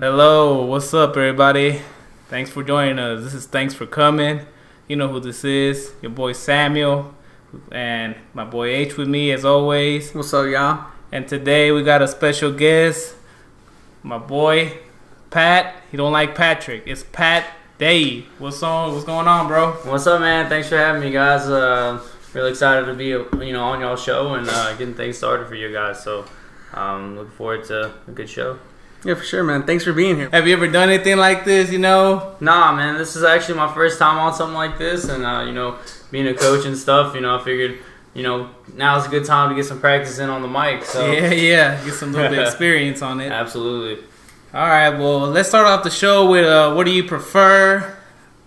Hello, what's up, everybody? Thanks for joining us. This is Thanks for Coming. You know who this is. Your boy Samuel and my boy H with me as always. What's up, y'all? And today we got a special guest, my boy Pat. He don't like Patrick. It's Pat Day. What's on? What's going on, bro? What's up, man? Thanks for having me, guys. Uh, really excited to be, you know, on y'all show and uh, getting things started for you guys. So, um, looking forward to a good show. Yeah, for sure, man. Thanks for being here. Have you ever done anything like this? You know? Nah, man. This is actually my first time on something like this, and uh, you know, being a coach and stuff. You know, I figured, you know, now's a good time to get some practice in on the mic. So, Yeah, yeah. Get some little bit experience on it. absolutely. All right, well, let's start off the show with uh, what do you prefer?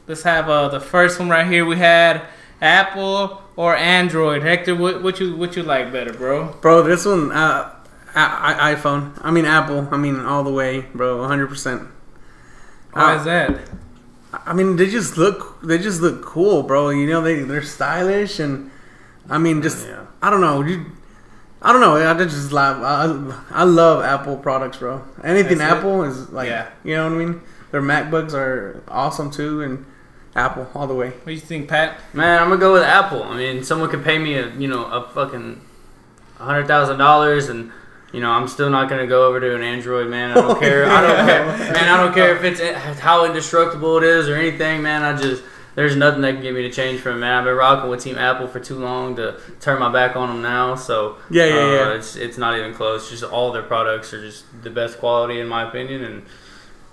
Let's have uh, the first one right here. We had Apple or Android. Hector, what, what you what you like better, bro? Bro, this one, uh, I- I- iPhone. I mean, Apple. I mean, all the way, bro. 100%. Why Uh, is that? I mean, they just look, they just look cool, bro. You know, they, they're stylish and, I mean, just, Yeah. I don't know. You, I don't know. I just love, I, I love Apple products, bro. Anything That's? Apple is like, Yeah. you know what I mean? Their MacBooks are awesome too, and Apple all the way. What do you think, Pat? Man, I'm gonna go with Apple. I mean, someone could pay me a, you know, a fucking hundred thousand dollars and. You know, I'm still not gonna go over to an Android, man. I don't care. I don't care, man. I don't care if it's how indestructible it is or anything, man. I just there's nothing that can get me to change from it, man. I've been rocking with Team Apple for too long to turn my back on them now. So Yeah, yeah, uh, yeah. It's it's not even close. Just all their products are just the best quality in my opinion, and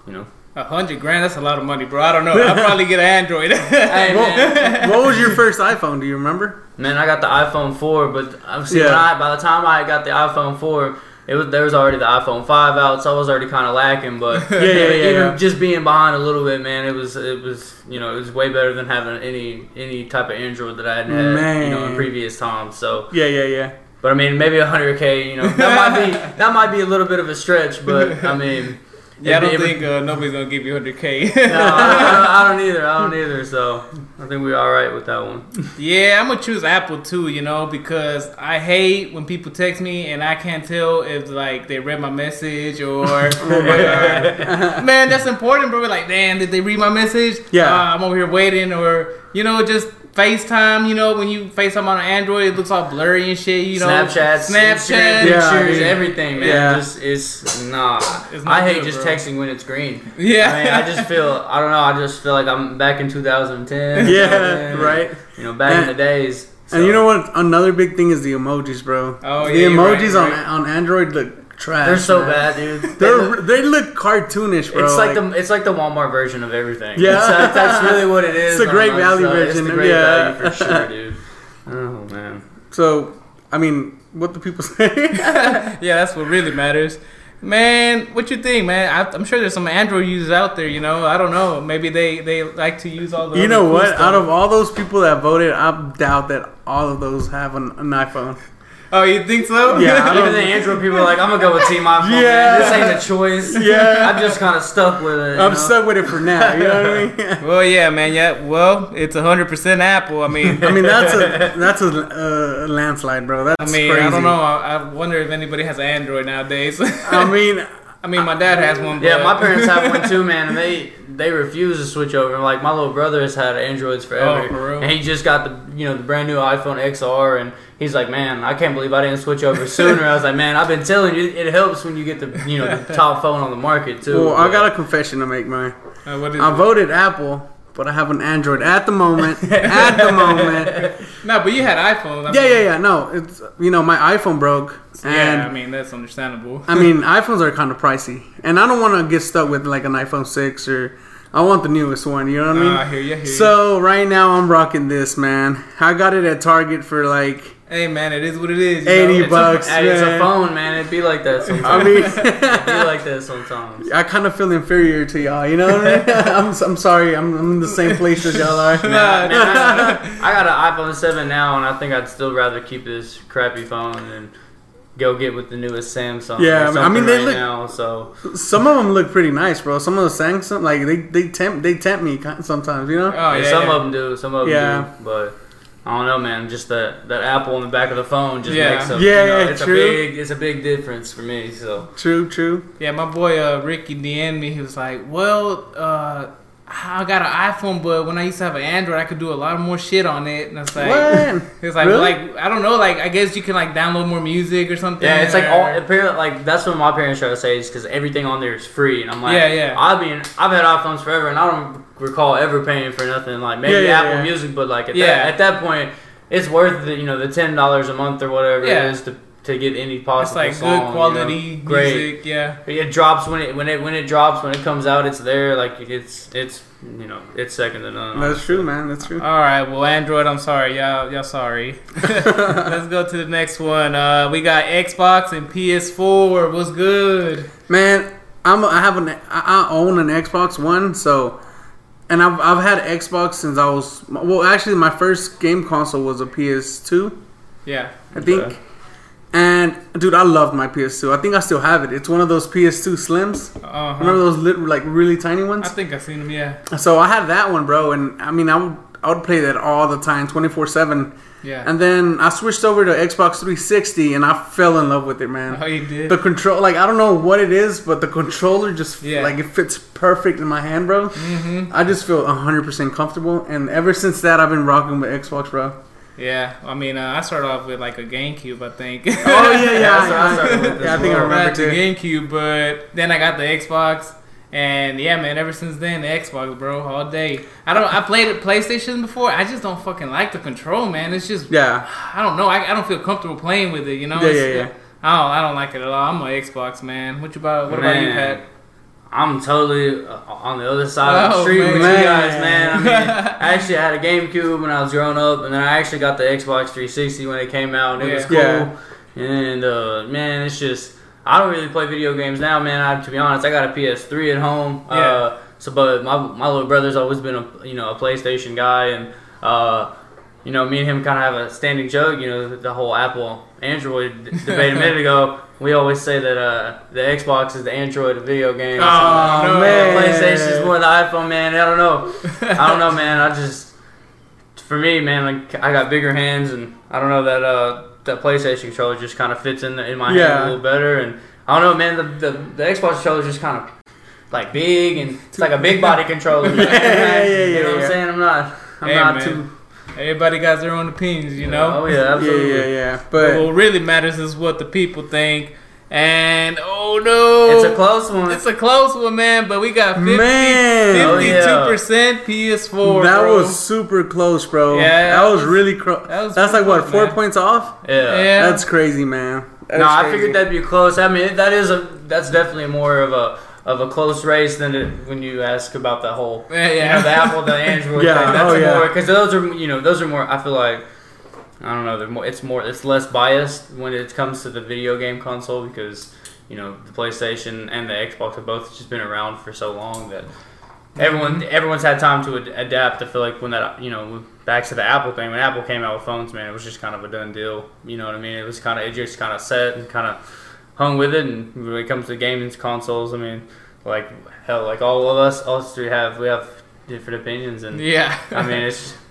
you know. A hundred grand? That's a lot of money, bro. I don't know. I'll probably get an Android. Hey, man. what was your first iPhone? Do you remember? Man, I got the iPhone 4, but I'm see Yeah. I by the time I got the iPhone 4, it was there was already the iPhone 5 out, so I was already kind of lacking. But Yeah, yeah, yeah, even yeah. just being behind a little bit, man, it was it was you know it was way better than having any any type of Android that I hadn't had you know in previous times. So, Yeah, yeah, yeah. but I mean maybe 100k, you know that might be that might be a little bit of a stretch, but I mean. Yeah, I don't think uh, nobody's gonna give you hundred k. no, I, don't, I don't- either. I don't either. So I think we're all right with that one. Yeah, I'm gonna choose Apple too, you know, because I hate when people text me and I can't tell if like they read my message or, or- man, that's important, bro. Like, damn, did they read my message? Yeah. uh, I'm over here waiting, or you know, just FaceTime. You know, when you FaceTime on an Android, it looks all blurry and shit. You know, Snapchat, Snapchat. Instagram, Yeah, pictures, dude. everything, man. Yeah. Just it's nah. It's not I hate good, just bro. texting when it's green. Yeah. I mean, I just feel I don't know. I just feel like I'm back in 2010. Yeah, something. right. You know, back in the days. And you know what? Another big thing is the emojis, bro. Oh, the yeah, you're emojis right, on right. on Android look trash. They're so man. bad, dude. They look- they look cartoonish, bro. it's like, the it's like the Walmart version of everything. Yeah. That's, uh, that's really what it is. It's the on Great Value side. version, It's the great yeah. value for sure, dude. Oh man. so. I mean, what the people say? yeah, that's what really matters. Man, what you think, man? I, I'm sure there's some Android users out there. You know, I don't know. Maybe they they like to use all the. you know cool what? stuff. Out of all those people that voted, I doubt that all of those have an, an iPhone. Oh, you think so? Yeah, I Even don't- the Android people are like, I'm gonna go with Team iPhone. Yeah. man. This ain't a choice. Yeah. I'm just kind of stuck with it. I'm know? stuck with it for now. You know what I mean? Well, yeah, man. Yeah. Well, it's 100% Apple. I mean, I mean, that's a that's a, uh, landslide, bro. That's I mean, crazy. I don't know. I, I wonder if anybody has an Android nowadays. I mean, I mean, my dad has one. Yeah, my parents have one too, man, and they they refuse to switch over. Like my little brother has had Androids forever, Oh, for real? and he just got the you know the brand new iPhone XR, and he's like, man, I can't believe I didn't switch over sooner. I was like, man, I've been telling you, it helps when you get the you know the top phone on the market too. well, I got a confession to make, man. Uh, what is I it? voted Apple, but I have an Android at the moment. at the moment. No, but you had iPhone. I Yeah, mean- yeah, yeah. No, it's you know my iPhone broke, and Yeah, I mean that's understandable. I mean, iPhones are kind of pricey, and I don't want to get stuck with like an iPhone six or I want the newest one. You know what I mean? Uh, I hear you. I hear you. so right now I'm rocking this, man. I got it at Target for like hey, man, it is what it is. you 80 know? It's a- bucks, hey, it's a phone, man. It'd be like that sometimes. I mean, It'd be like that sometimes. I kind of feel inferior to y'all. You know what I mean? I'm, I'm sorry. I'm, I'm in the same place as y'all are. Nah, Man, nah. I, I got an iPhone 7 now, and I think I'd still rather keep this crappy phone than go get with the newest Samsung. Yeah, or I mean- I mean, something they right look- now. So Some of them look pretty nice, bro. Some of the Samsung, like they they tempt they tempt me sometimes. You know? Oh, yeah, yeah, some yeah. of them do, some of them Yeah. do, but I don't know, man. Just that that apple on the back of the phone just Yeah. makes a Yeah, you know, yeah, it's true. a big it's a big difference for me. So True, true. Yeah, my boy uh, Ricky DM'd me. He was like, "Well, uh, I got an iPhone, but when I used to have an Android, I could do a lot more shit on it." And I was like, What? He was like, Really? like I don't know, like I guess you can like download more music or something. yeah, it's like all apparently like that's what my parents try to say is because everything on there is free, and I'm like, Yeah, yeah. I mean, I've had iPhones forever, and I don't recall ever paying for nothing like maybe Yeah, yeah, Apple yeah. Music, but like at Yeah. that at that point, it's worth the you know the ten dollars a month or whatever Yeah. it is to to get any It's possible like song, good quality know? Great. music. Yeah. It drops when it when it when it drops when it comes out. It's there. Like it's it's you know it's second to none. That's true, man. That's true. All right. Well, Android, I'm sorry, y'all. Y'all sorry. Let's go to the next one. Uh, we got Xbox and PS4. What's good? Man, I'm I have an I I own an Xbox One, so and I've I've had Xbox since I was well. Actually, my first game console was a PS2, Yeah. I think. Okay. And dude, I loved my PS2. I think I still have it. It's one of those PS2 Slims. Uh-huh. Remember those lit, like really tiny ones? I think I've seen them. Yeah. So I had that one, bro, and I mean, I would I would play that all the time, twenty four seven. Yeah. And then I switched over to Xbox 360, and I fell in love with it, man. oh, you did. The control, like I don't know what it is, but the controller just Yeah. like it fits perfect in my hand, bro. mm-hmm. I just feel hundred percent comfortable, and ever since that, I've been rocking with Xbox, bro. Yeah. I mean, uh, I started off with like a GameCube, I think. Oh yeah, yeah, what I started yeah. I think I remember the. GameCube, but then I got the Xbox, and yeah, man. Ever since then, the Xbox, bro, all day. I don't. I played it PlayStation before. I just don't fucking like the control, man. It's just Yeah, I don't know. I, I don't feel comfortable playing with it. You know. Yeah, It's- yeah, yeah. I don't. I don't like it at all. I'm an Xbox man. What you about? What about you, Man. Pat? I'm totally uh, on the other side of the Oh, street with you guys, man. I mean, I actually had a GameCube when I was growing up, and then I actually got the Xbox 360 when it came out, and it was cool. Yeah. And uh, man, it's just I don't really play video games now, man. I, to be honest, I got a PS3 at home. Yeah. Uh, so, but my my little brother's always been a you know a PlayStation guy, and uh, you know me and him kind of have a standing joke. You know the whole Apple Android debate a minute ago. We always say that uh, the Xbox is the Android of video games. Oh, and man. PlayStation is more the iPhone, man. I don't know. I don't know, man. I just, for me, man, like I got bigger hands, and I don't know that uh, that PlayStation controller just kind of fits in the, in my hand a little better, and I don't know, man. The the, the Xbox controller is just kind of like big, and it's like a big body controller. Yeah, yeah, yeah, You know what. I'm saying? I'm not. I'm Hey, not man. too. Everybody got their own opinions, you know. Oh yeah, yeah, absolutely. yeah, yeah. But But what really matters is what the people think. And oh no, It's a close one. It's a close one, man. But we got 50, Man. Oh, 52 yeah. percent PS4. that bro. was super close, bro. Yeah, that was that was- really close. that That's like what close, four man. points off. yeah. Yeah. That's crazy, man. That no, is I figured that'd be close. I mean, that is a that's definitely more of a of a close race than it, when you ask about the whole Yeah, you yeah. know the Apple the Android Yeah, thing. That's oh, yeah. more because those are you know those are more. I feel like I don't know. They're more. It's more. It's less biased when it comes to the video game console because you know the PlayStation and the Xbox have both just been around for so long that. Everyone, mm-hmm. everyone's had time to ad- adapt. I feel like when that, you know, back to the Apple thing. When Apple came out with phones, man, it was just kind of a done deal. You know what I mean? It was kind of, it just kind of set and kind of hung with it. And when it comes to gaming consoles, I mean, like hell, like all of us, us three have we have different opinions, and yeah. I mean, it's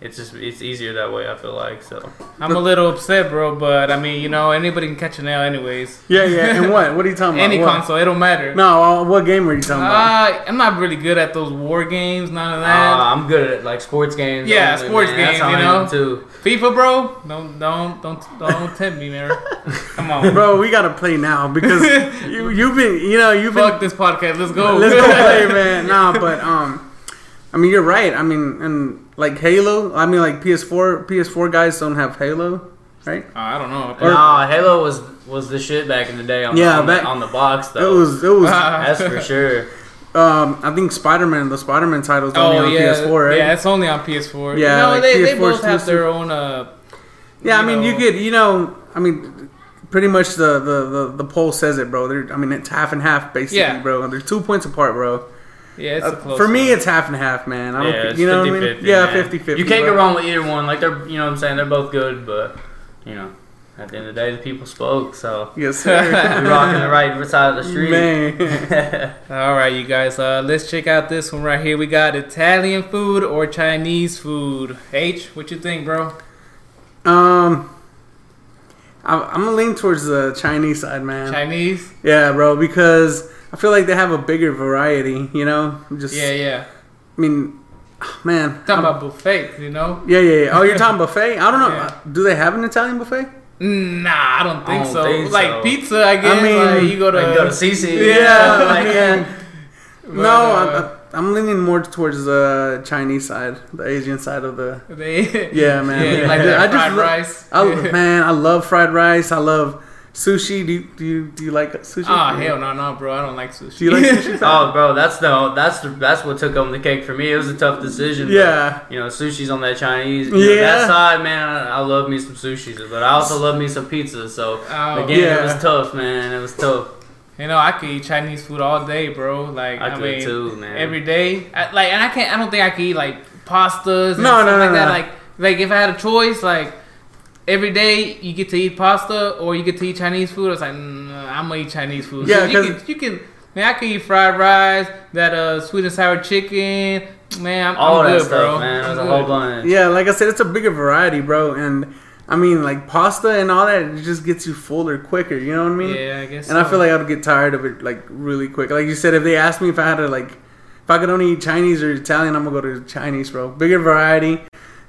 it's just it's easier that way. I feel like so. I'm a little upset, bro. But I mean, you know, anybody can catch a nail, anyways. Yeah, yeah. And what? What are you talking about? Any What? console, it don't matter. No, uh, what game are you talking about? Uh, I'm not really good at those war games. None of Uh, that. I'm good at like sports games. Yeah, only, sports man. That's games, how you I know? am, too. FIFA, bro. Don't don't don't don't tempt me, man. Come on, Bro, we gotta play now because you, you've been, you know, you've Fuck been. this podcast. Let's go. Let's go play, man. Nah, but um, I mean, you're right. I mean, and like Halo. I mean, like PS4. PS4 guys don't have Halo, right? Uh, I don't know. Or- Nah, Halo was was the shit back in the day on, Yeah, the, on, back- the, on the box It though. was. It was. That's for sure. Um, I think Spider Man. The Spider Man titles only Oh on yeah, PS4, right? yeah. It's only on PS4. Yeah, no, like they, they PS4 both have their own. Uh, Yeah, I you mean, you know. could, you know, I mean, pretty much the the the, the poll says it, bro. They're, I mean, it's half and half basically, Yeah. bro. They're two points apart, bro. Yeah, it's Uh, a close. for me, it's half and half, man. I don't, Yeah, it's you know what I mean? 50-50, Yeah, man. 50 50. You can't go wrong with either one. Like they're, you know, what I'm saying they're both good, but you know, at the end of the day, the people spoke. So Yes, sir. we rocking the right side of the street. Man. All right, you guys. Uh, let's check out this one right here. We got Italian food or Chinese food. H, what you think, bro? Um, I'm, I'm gonna lean towards the Chinese side, man. Chinese? Yeah, bro, because I feel like they have a bigger variety. You know, just Yeah, yeah. I mean, man. Talking I'm- about buffet, you know? yeah, yeah, yeah. Oh, you're talking buffet? I don't know. Yeah. Do they have an Italian buffet? Nah, I don't think don't so. think like so. pizza, I guess. I mean, like, you go to, Like go to CC. Yeah, like I that. but, no, uh, I, I'm leaning more towards the Chinese side, the Asian side of the. they, Yeah, man. Yeah, you like I just fried rice. I, man, I love fried rice. I love sushi. Do you do you, do you like sushi? Oh hell no, no, bro! I don't like sushi. Do you like sushi? Oh, bro, that's the that's the, that's what took home the cake for me. It was a tough decision. but, Yeah. you know, sushi's on that Chinese. You know, Yeah. that side, man, I, I love me some sushi, but I also love me some pizza. So Oh, again, it was tough, man. It was tough. You know, I could eat Chinese food all day, bro. Like I I, could mean, too, man. every day. I, like, and I can't. I don't think I could eat like pastas. And No, stuff no, no, like that. no. Like, like if I had a choice, like every day you get to eat pasta or you get to eat Chinese food. I was like, nah, I'm gonna eat Chinese food. Yeah, you 'cause- can, you can. Man, I can eat fried rice, that uh sweet and sour chicken. Man, I'm, All I'm that good, stuff, bro. man. It was a I'm whole bunch. Yeah, like I said, it's a bigger variety, bro. And I mean, like pasta and all that, it just gets you fuller quicker. You know what I mean? Yeah, I guess. And I feel like I would get tired of it like really quick. Like you said, if they asked me if I had to like, if I could only eat Chinese or Italian, I'm gonna go to Chinese, bro. Bigger variety,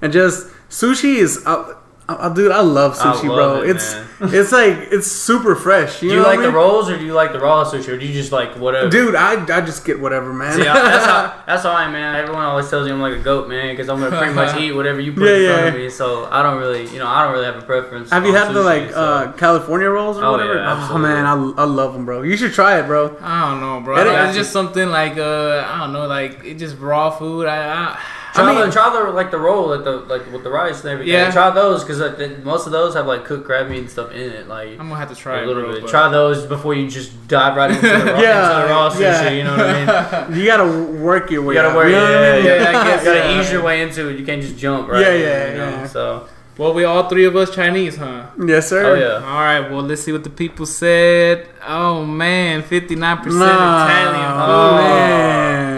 and just sushi is. Uh, uh, dude, I love I sushi, love bro. it, it's man. it's like it's super fresh. You Do you what like I the mean? rolls or do you like the raw sushi or do you just like whatever? Dude, I, I just get whatever, man. See, I, that's how that's how I am, man. Everyone always tells you I'm like a goat, man, because I'm gonna pretty much eat whatever you put Yeah, in front of me. So I don't really, you know, I don't really have a preference. Have you on had the like so- uh, California rolls or Oh, whatever? yeah, oh man, I, I love them, bro. You should try it, bro. I don't know, bro. It I don't- is- it's just something like uh, I don't know, like it just raw food. I, I Try, I mean- the, try the like the roll, like the like with the rice and everything. Yeah. Try those because like, most of those have like cooked crab meat and stuff in it. Like I'm gonna have to try a little bro, bit. but- Try those before you just dive right into the raw, Yeah, into the raw sushi. yeah. You know what I mean? You gotta work your way. You gotta work. you know yeah, yeah, Yeah, I guess, You gotta yeah. ease your way into it. You can't just jump right. Yeah, in, yeah, you know? yeah. So Well, we all three of us Chinese, huh? Yes, sir. oh yeah. All right. Well, let's see what the people said. Oh man, 59 percent Italian food. Oh man.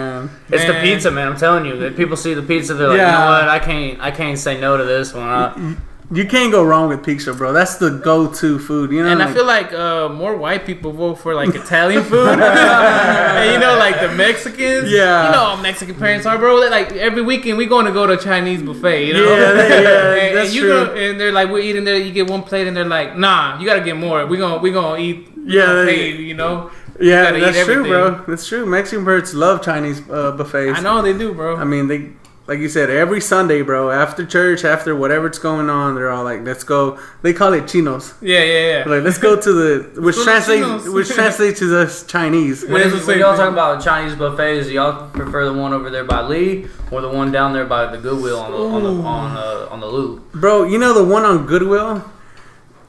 It's the pizza, man. I'm telling you. If people see the pizza, they're like, you know what? I can't, I can't say no to this one. I, You can't go wrong with pizza, bro. That's the go-to food. You know, And I feel like uh, more white people vote for like Italian food, and you know, like the Mexicans. Yeah. you know, how Mexican parents are, bro. Like every weekend we going to go to a Chinese buffet. You know, Yeah, they- yeah, and, that's and you true. Go, and they're like, we're eating there. You get one plate, and they're like, nah, you gotta get more. We gonna we gonna eat. we Yeah, gonna they- pay, you know. Yeah, that's true, bro. That's true. Mexican birds love Chinese uh, buffets. I know they do, bro. I mean, they like you said every Sunday, bro. After church, after whatever's going on, they're all like, "Let's go." They call it chinos. yeah, yeah, yeah. Like, let's go to the which go translates which translates to the Chinese. when, Yeah, is- it's the when same y'all thing. talk about Chinese buffets, do y'all prefer the one over there by Lee or the one down there by the Goodwill on the on the on, uh, on the loop? Bro, you know the one on Goodwill?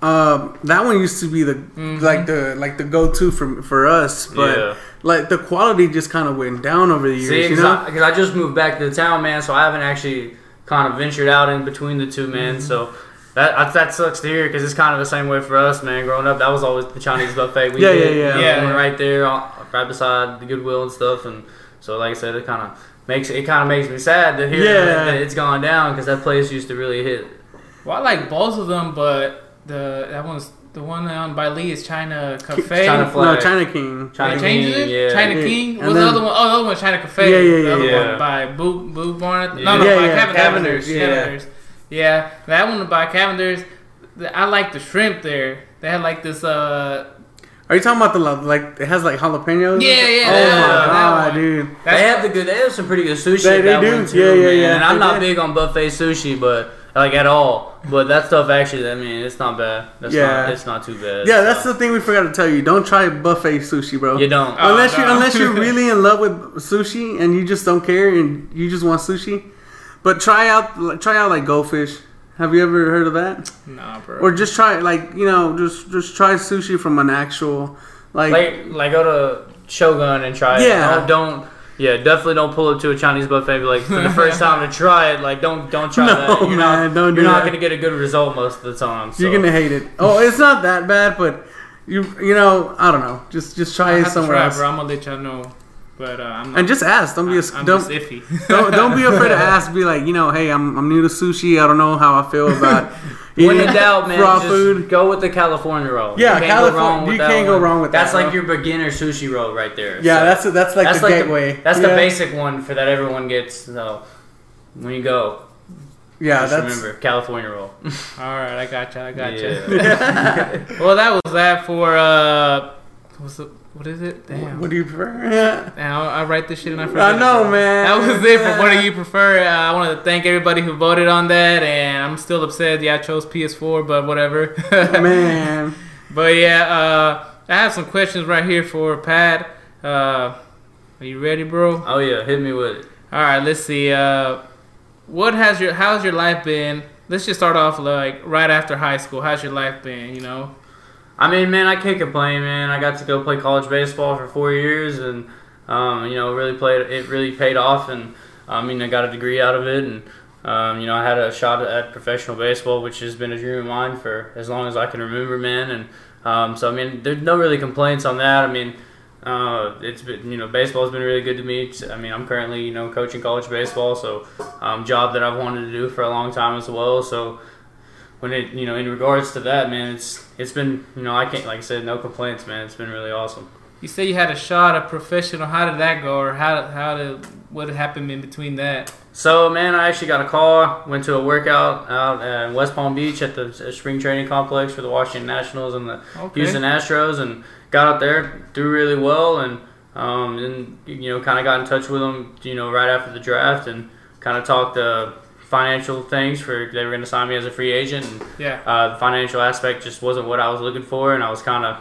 Um, that one used to be the Mm-hmm. like the like the go to for for us, but Yeah. like the quality just kind of went down over the years. See, you know? I, 'cause I just moved back to the town, man, so I haven't actually kind of ventured out in between the two, man. Mm-hmm. So that I, that sucks to hear because it's kind of the same way for us, man. Growing up, that was always the Chinese buffet. We Yeah, did, yeah, you yeah. Yeah. right there, right beside the Goodwill and stuff, and so like I said, it kind of makes it kind of makes me sad to hear Yeah. that, that it's gone down because that place used to really hit. Well, I like both of them, but the that one's the one on by Lee is China Cafe. China no, China King. China They King, it. yeah. China Yeah. King. And What's the other one? Oh, the other one, China Cafe. Yeah, yeah, The other yeah. one by Boo Boo Barn. Yeah. No, no, Yeah, by yeah, Cavender's. Cavender's, yeah. Cavender's. Yeah, that one by Cavender's. I like the shrimp there. They had like this. uh Are you talking about the like it has like jalapenos? Yeah, yeah, Oh that my god, dude. that's- they have the good. They have some pretty good sushi. They- they that do. One too, Yeah, yeah, man. yeah. And I'm not did. big on buffet sushi, but like at all. But that stuff actually, I mean, it's not bad. That's Yeah. not. It's not too bad. Yeah, that's the thing we forgot to tell you. Don't try buffet sushi, bro. You don't. Oh, unless you no. unless you're really in love with sushi and you just don't care and you just want sushi. But try out try out like goldfish. Have you ever heard of that? Nah, bro. Or just try like you know just just try sushi from an actual like, like like go to Shogun and try Yeah. it. Don't, don't yeah, definitely don't pull up to a Chinese buffet and be like for the first time to try it. Like don't don't try No, that. You're man, not, don't You're not that. gonna get a good result most of the time. So. You're gonna hate it. Oh, it's not that bad, but you you know I don't know. Just just I try have it to somewhere try, else bro. I'm gonna let y'all know, but uh, I'm not. and just ask. Don't be a, I'm don't, just iffy. don't don't be afraid to ask. Be like you know, hey, I'm I'm new to sushi. I don't know how I feel about When in doubt, man, raw just food. go with the California roll. Yeah, you can't Californ- go wrong with you that can't go wrong with That's that, like bro. your beginner sushi roll right there. Yeah, So, that's that's like that's the like gateway. The, that's yeah. the basic one for that everyone gets. So when you go, Yeah, just that's remember California roll. All right, I got you. I got you. Yeah. Well, that was that for uh, what's the, what is it? Damn. What do you prefer? Damn, I, I write this shit and I forget. I know, it, man. That was it for what do you prefer. Uh, I want to thank everybody who voted on that, and I'm still upset. Yeah, I chose PS4, but whatever. man. But yeah, uh, I have some questions right here for Pat. Uh, are you ready, bro? oh yeah, hit me with it. All right, let's see. Uh, what has your how's your life been? Let's just start off like right after high school. How's your life been? You know. I mean, man, I can't complain, man. I got to go play college baseball for four years, and um, you know, really played. It really paid off, and I mean, I got a degree out of it, and um, you know, I had a shot at professional baseball, which has been a dream of mine for as long as I can remember, man. And um, so, I mean, there's no really complaints on that. I mean, uh, it's been, you know, baseball's been really good to me. I mean, I'm currently, you know, coaching college baseball, so um, job that I've wanted to do for a long time as well. So when it you know in regards to that man it's it's been you know i can't like i said no complaints man it's been really awesome You say you had a shot at professional. How did that go, or how how did what happened in between that? so man i actually got a call went to a workout out in west palm beach at the spring training complex for the washington nationals and the Okay. houston astros and got out there threw really well and um, and you know kind of got in touch with them you know right after the draft and kind of talked uh, financial things for they were going to sign me as a free agent and Yeah. uh, the financial aspect just wasn't what I was looking for, and I was kind of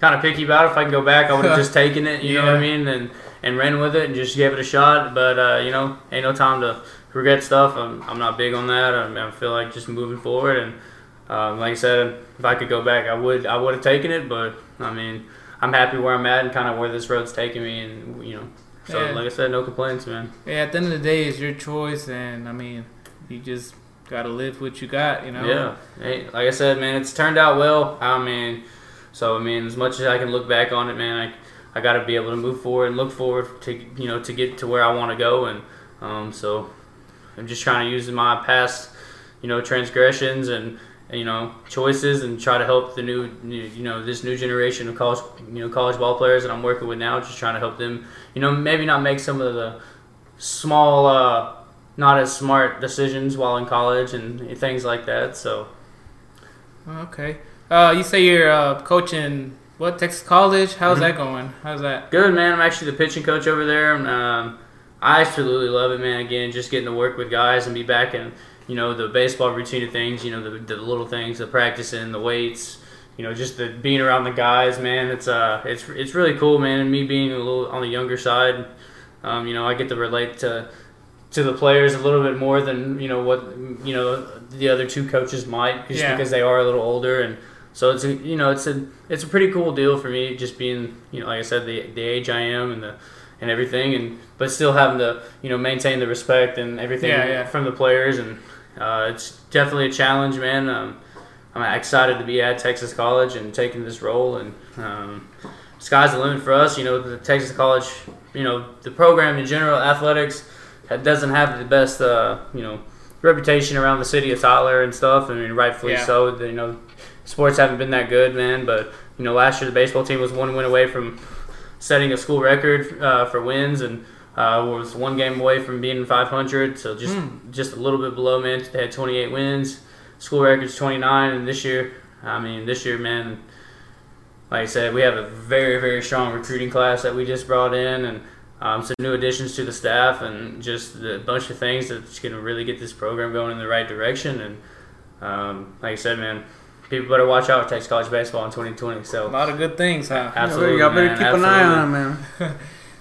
kind of picky about it. If I can go back, I would have just taken it. You know what I mean? And and ran with it and just gave it a shot. But uh, you know, ain't no time to regret stuff. I'm, I'm not big on that. I, I feel like just moving forward and. Um, like I said, if I could go back, I would. I would have taken it, but I mean, I'm happy where I'm at and kind of where this road's taking me, and you know. So, Yeah. like I said, no complaints, man. Yeah. At the end of the day, it's your choice, and I mean, you just gotta live what you got. You know. Yeah, hey, like I said, man, it's turned out well. I mean, so I mean, as much as I can look back on it, man, I, I got to be able to move forward and look forward to you know to get to where I want to go, and um, so I'm just trying to use my past, you know, transgressions and you know choices and try to help the new, new you know this new generation of college you know college ball players that I'm working with now, just trying to help them, you know, maybe not make some of the small. Uh, not as smart decisions while in college and things like that. So Okay. Uh, you say you're uh, coaching what Texas College? How's that going? How's that? good, man. I'm actually the pitching coach over there. and, Um, I absolutely love it, man. Again, just getting to work with guys and be back in, you know, the baseball routine of things. You know, the, the little things, the practicing, the weights. You know, just the being around the guys, man. It's uh, it's it's really cool, man. And me being a little on the younger side, um, you know, I get to relate to to the players a little bit more than you know what you know the other two coaches might, just Yeah. because they are a little older, and so it's a you know it's a it's a pretty cool deal for me, just being you know like I said the the age I am and the and everything, and but still having to you know maintain the respect and everything Yeah, yeah. from the players, and uh, it's definitely a challenge, man. Um, I'm excited to be at Texas College and taking this role, and um, sky's the limit for us. You know, the Texas College, you know, the program in general, athletics, doesn't have the best, uh, you know, reputation around the city of Tyler and stuff. I mean, rightfully Yeah. so. You know, sports haven't been that good, man. But you know, last year the baseball team was one win away from setting a school record uh, for wins, and uh, was one game away from being 500. So just Hmm. just a little bit below, man. They had 28 wins. School record's 29, and this year, I mean, this year, man, like I said, we have a very, very strong recruiting class that we just brought in, and um, some new additions to the staff, and just a bunch of things that's going to really get this program going in the right direction. And um, like I said, man, people better watch out for Texas College baseball in 2020. So A lot of good things, huh? absolutely, Y'all better man, keep an eye on him, man.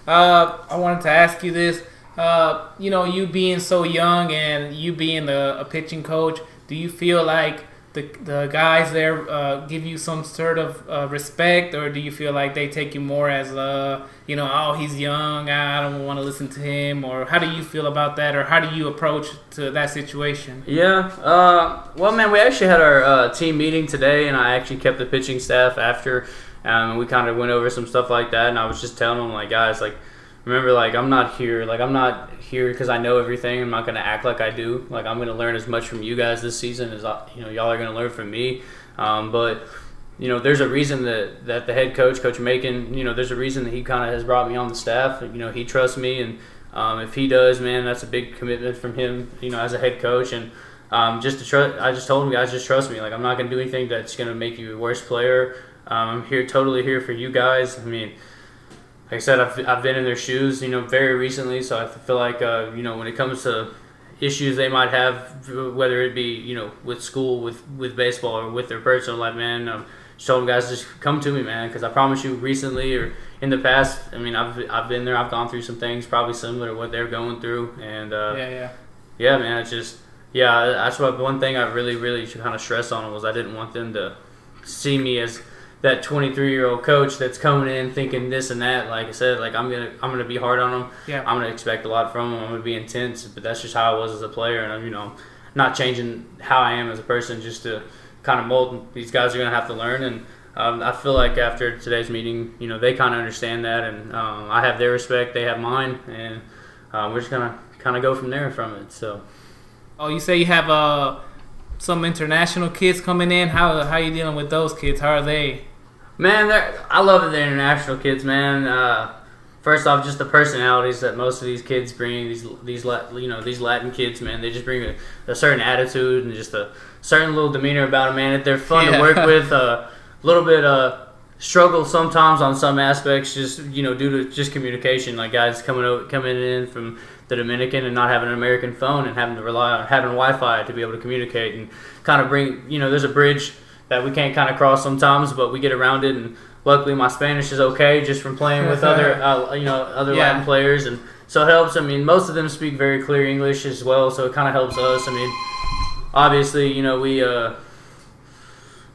Uh, I wanted to ask you this. Uh, you know, you being so young and you being the, a pitching coach, do you feel like the the guys there uh, give you some sort of uh, respect, or do you feel like they take you more as a you know, oh, he's young, I don't want to listen to him, or how do you feel about that, or how do you approach to that situation? Yeah, uh, well, man, we actually had our uh, team meeting today, and I actually kept the pitching staff after. Um, we kind of went over some stuff like that, and I was just telling them, like, guys, like, remember, like, I'm not here, like, I'm not here because I know everything. I'm not gonna act like I do. Like, I'm gonna learn as much from you guys this season as uh, you know, y'all are gonna learn from me. Um, but you know, there's a reason that, that the head coach, Coach Macon, you know, there's a reason that he kind of has brought me on the staff. You know, he trusts me, and um, if he does, man, that's a big commitment from him. You know, as a head coach, and um, just to trust, I just told him, guys, just trust me. Like, I'm not gonna do anything that's gonna make you a worse player. Um, I'm here, totally here for you guys. I mean, like I said, I've, I've been in their shoes, you know, very recently, so I feel like, uh, you know, when it comes to issues they might have, whether it be, you know, with school, with with baseball, or with their personal life, man. Um, just told them guys just come to me, man, because I promise you, recently or in the past, I mean, I've I've been there, I've gone through some things probably similar to what they're going through, and uh, yeah, yeah, yeah, man, it's just yeah, that's what one thing I really really kind of stress on was I didn't want them to see me as that 23 year old coach that's coming in thinking this and that. Like I said, like I'm gonna I'm gonna be hard on them. Yeah. I'm gonna expect a lot from them. I'm gonna be intense, but that's just how I was as a player, and I'm you know not changing how I am as a person just to kind of mold. These guys are gonna have to learn, and um, I feel like after today's meeting, you know, they kind of understand that, and um, I have their respect, they have mine, and uh, we're just gonna kind of go from there from it. So. Oh, you say you have uh some international kids coming in. How how you dealing with those kids? How are they? Man, I love. The international kids, man. Uh, first off, just the personalities that most of these kids bring. These these you know these Latin kids, man. They just bring a, a certain attitude and just a certain little demeanor about them, man. They're fun yeah. to work with. Uh, a little bit uh struggle sometimes on some aspects, just you know due to just communication. Like guys coming over, coming in from the Dominican and not having an American phone and having to rely on having Wi-Fi to be able to communicate and kind of bring you know there's a bridge that we can't kind of cross sometimes, but we get around it. And luckily, my Spanish is okay just from playing with other uh, you know other yeah. Latin players, and so it helps. I mean, most of them speak very clear English as well, so it kind of helps us. I mean, obviously, you know we. Uh,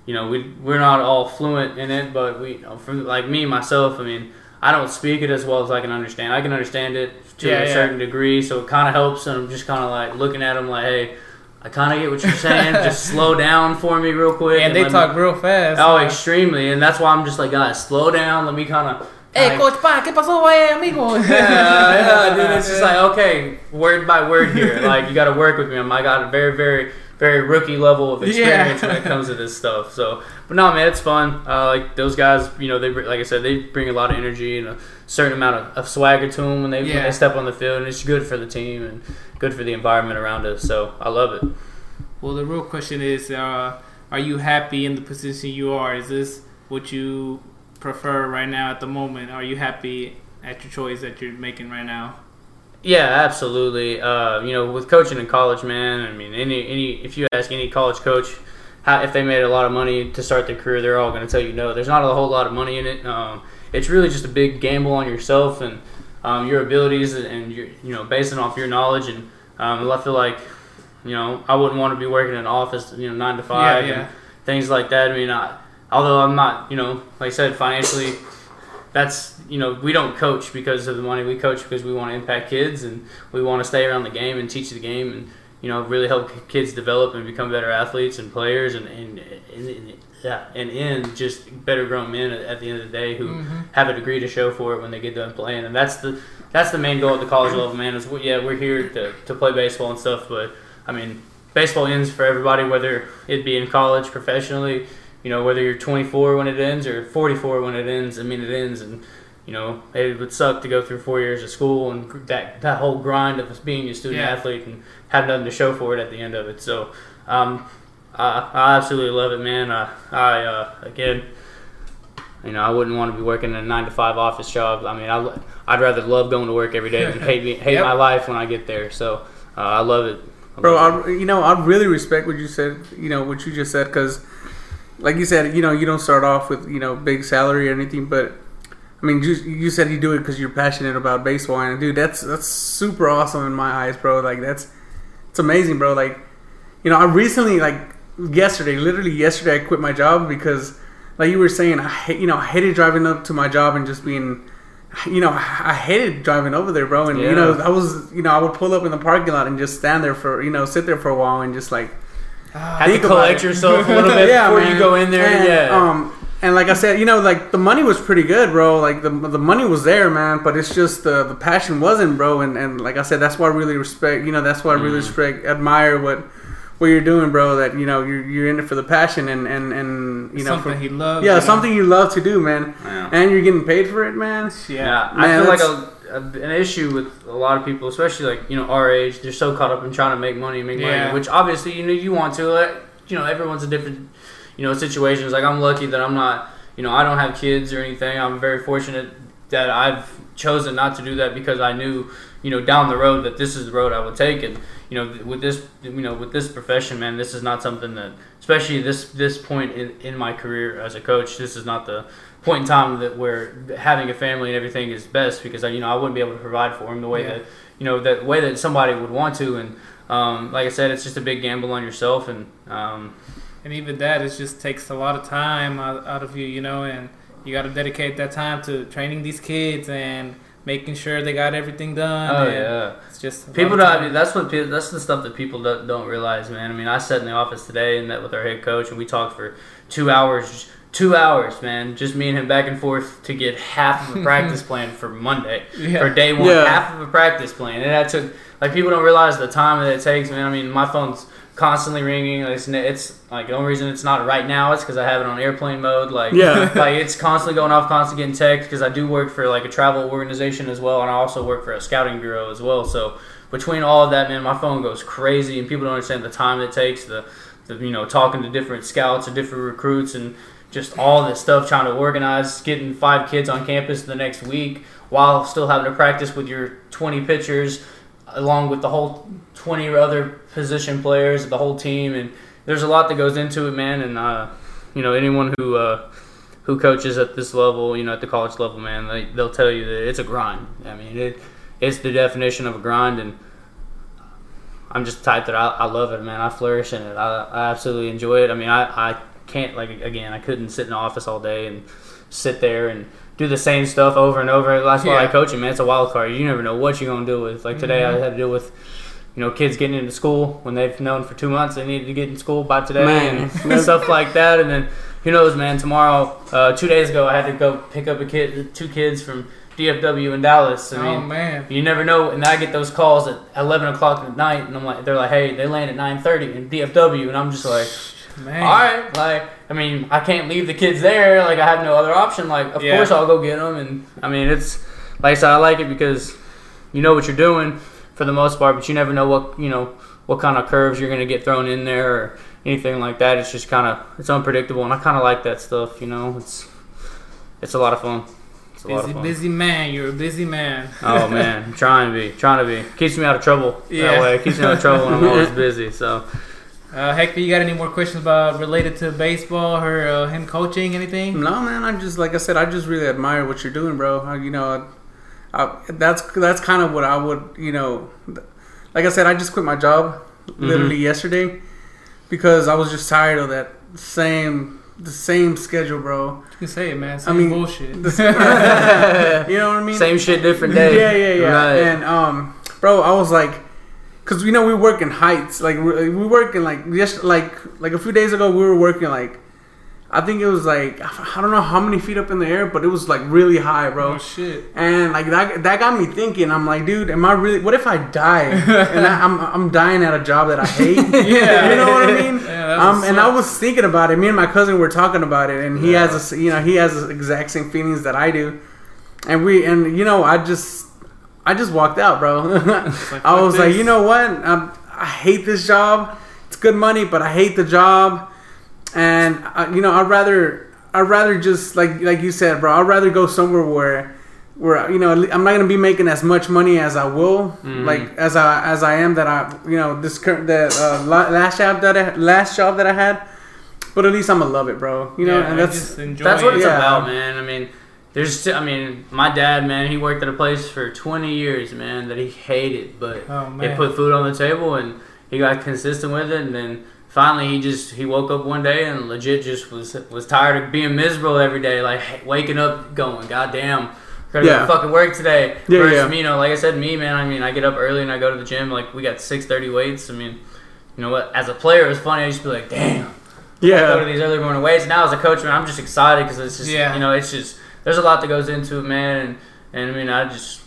you know, we we're not all fluent in it, but we, you know, from like me myself, I mean, I don't speak it as well as I can understand. I can understand it to yeah, a yeah. certain degree, so it kind of helps. And I'm just kind of like looking at them like, hey, I kind of get what you're saying. just slow down for me real quick. And, and they talk me, real fast. Oh, extremely, and that's why I'm just like, guys, slow down. Let me kind of. Hey, Coach Pa, ¿qué pasó, eh, amigo? yeah, yeah, dude. It's just like, okay, word by word here. Like, you got to work with me. I got a very, very very rookie level of experience yeah. when it comes to this stuff. So, but no, man, it's fun. Uh, like those guys, you know, they like I said, they bring a lot of energy and a certain amount of, of swagger to them when they yeah. when they step on the field, and it's good for the team and good for the environment around us. So, I love it. Well, the real question is, uh, are you happy in the position you are? Is this what you prefer right now at the moment? Are you happy at your choice that you're making right now? Yeah, absolutely. Uh, you know, with coaching in college, man. I mean, any any if you ask any college coach how, if they made a lot of money to start their career, they're all going to tell you no. There's not a whole lot of money in it. Um, it's really just a big gamble on yourself and um, your abilities and your you know basing off your knowledge and um, I feel like you know I wouldn't want to be working in an office you know nine to five yeah, yeah. and things like that. I mean, I, although I'm not you know like I said financially that's you know we don't coach because of the money. We coach because we want to impact kids and we want to stay around the game and teach the game and you know really help kids develop and become better athletes and players and and, and, and yeah, and in just better grown men at the end of the day who mm-hmm. have a degree to show for it when they get done playing. And that's the that's the main goal at the college level, man. Is yeah, we're here to, to play baseball and stuff, but I mean, baseball ends for everybody, whether it be in college, professionally you know, whether you're 24 when it ends or 44 when it ends, I mean, it ends. And, you know, it would suck to go through four years of school and that, that whole grind of being a student yeah. athlete and have nothing to show for it at the end of it. So, um, I, I absolutely love it, man. I, I uh, again, you know, I wouldn't want to be working in a nine to five office job. I mean, I, I'd rather love going to work every day than hate me, hate yep. my life when I get there. So, uh, I love it. I Bro, I, you know, I really respect what you said. You know what you just said because like you said, you know, you don't start off with you know big salary or anything, but I mean, you, you said you do it because you're passionate about baseball, and dude, that's that's super awesome in my eyes, bro. Like that's it's amazing, bro. Like, you know, I recently like yesterday, literally yesterday, I quit my job because, like you were saying, I hate, you know, I hated driving up to my job and just being, you know, I hated driving over there, bro. And you know, I was, you know, I would pull up in the parking lot and just stand there for, you know, sit there for a while and just like Have to collect yourself a little bit before you go in there. And, yeah. Um, and like I said, you know, like the money was pretty good, bro. Like the the money was there, man. But it's just the the passion wasn't, bro. And and like I said, that's why I really respect. You know, that's why I really Mhm. respect, admire what what you're doing, bro. That you know you're you're in it for the passion and and and you know something for, he loves. yeah you know? something you love to do, man. Yeah. And you're getting paid for it, man. Yeah. Yeah, I feel like a, a, an issue with a lot of people, especially like you know our age, they're so caught up in trying to make money, make Yeah. money, which obviously you know you want to. Like, you know, everyone's a different, you know, situations. Like I'm lucky that I'm not, you know, I don't have kids or anything. I'm very fortunate that I've chosen not to do that because I knew, you know, down the road that this is the road I would take, and you know, with this, you know, with this profession, man, this is not something that, especially this this point in in my career as a coach, this is not the point in time that where having a family and everything is best because I, you know I wouldn't be able to provide for him the way Yeah. that you know that way that somebody would want to. And um, like I said it's just a big gamble on yourself. And um, And even that, it just takes a lot of time out, out of you, you know, and you got to dedicate that time to training these kids and making sure they got everything done. oh yeah It's just people of don't I mean, that's what pe- that's the stuff that people don't, don't realize man I mean I sat in the office today and met with our head coach and we talked for two hours two hours man just me and him back and forth to get half of a practice plan for Monday Yeah. for day one, Yeah. half of a practice plan. And that took like people don't realize the time that it takes. Man, I mean, my phone's constantly ringing. It's, it's like the only reason it's not right now is because I have it on airplane mode. Like Yeah. like it's constantly going off, constantly getting text because I do work for like a travel organization as well, and I also work for a scouting bureau as well. So between all of that, man, my phone goes crazy, and people don't understand the time it takes. The, the you know talking to different scouts and different recruits and just all this stuff trying to organize getting five kids on campus the next week while still having to practice with your 20 pitchers along with the whole 20 other position players the whole team and there's a lot that goes into it man and uh, you know anyone who uh, who coaches at this level you know at the college level man they, they'll tell you that it's a grind i mean it, it's the definition of a grind and I'm just the type that I, I love it, man. I flourish in it. I, I absolutely enjoy it. I mean, I, I can't, like, again, I couldn't sit in the office all day and sit there and do the same stuff over and over. That's why I Yeah. coach it, man. It's a wild card. You never know what you're going to deal with. Like today, I had to deal with, you know, kids getting into school when they've known for two months they needed to get in school by today Man. and stuff like that. And then, who knows, man, tomorrow, uh, two days ago, I had to go pick up a kid, two kids from DFW in Dallas. I mean, oh man. you never know, and I get those calls at eleven o'clock at night, and I'm like, they're like, hey, they land at nine thirty in DFW, and I'm just like, Man. all right, like, I mean, I can't leave the kids there, like, I have no other option. Like, of Yeah. course I'll go get them, and I mean, it's like I said, I like it because you know what you're doing for the most part, but you never know what you know what kind of curves you're gonna get thrown in there or anything like that. It's just kind of it's unpredictable, and I kind of like that stuff. You know, it's it's a lot of fun. It's a lot Busy, of fun. busy man. You're a busy man. Oh man, I'm trying to be, trying to be. Keeps me out of trouble Yeah. that way. Keeps me out of trouble when I'm always busy. So Uh, Hector, you got any more questions about related to baseball or uh, him coaching? Anything? No, man. I just like I said, I just really admire what you're doing, bro. I, you know, I, that's that's kind of what I would, you know, like I said, I just quit my job literally yesterday because I was just tired of that same the same schedule, bro. You say it, man. Same mean, bullshit. You know what I mean? same shit, different day. Yeah, yeah, yeah. Right. And um, bro, I was like, cause you know we work in heights. Like we, we work in like just like like a few days ago we were working like. I think it was like I don't know how many feet up in the air, but it was like really high, bro. oh shit. And like that, that got me thinking. I'm like, dude, am I really? What if I die and I, I'm I'm dying at a job that I hate? Yeah. you know what I mean. Yeah, um, and I was thinking about it. Me and my cousin were talking about it, and he Yeah. has a, you know, he has the exact same feelings that I do. And we, and you know, I just, I just walked out, bro. like, I was like, you know what? i I hate this job. It's good money, but I hate the job. And I, you know, I'd rather, I'd rather just like, like you said, bro. I'd rather go somewhere where, where you know, I'm not gonna be making as much money as I will, Mhm. like as I as I am that I, you know, this current the uh, last job that I, last job that I had. But at least I'm gonna love it, bro. You know, Yeah, and that's That's what it. it's Yeah. about, man. I mean, there's, st- I mean, my dad, man, he worked at a place for 20 years, man, that he hated, but Oh it put food on the table, and he got consistent with it, and then finally he just he woke up one day and legit just was was tired of being miserable every day, like waking up going, God damn. Gotta Yeah. go to fucking work today. Yeah, Versus yeah. me, you know, like I said, me, man. I mean, I get up early and I go to the gym. Like we got six thirty weights. I mean, you know what? As a player, it was funny. I used to be like, damn, Yeah go to these early morning weights. Now as a coach, man, I'm just excited because it's just Yeah. you know it's just there's a lot that goes into it, man. And, and I mean, I just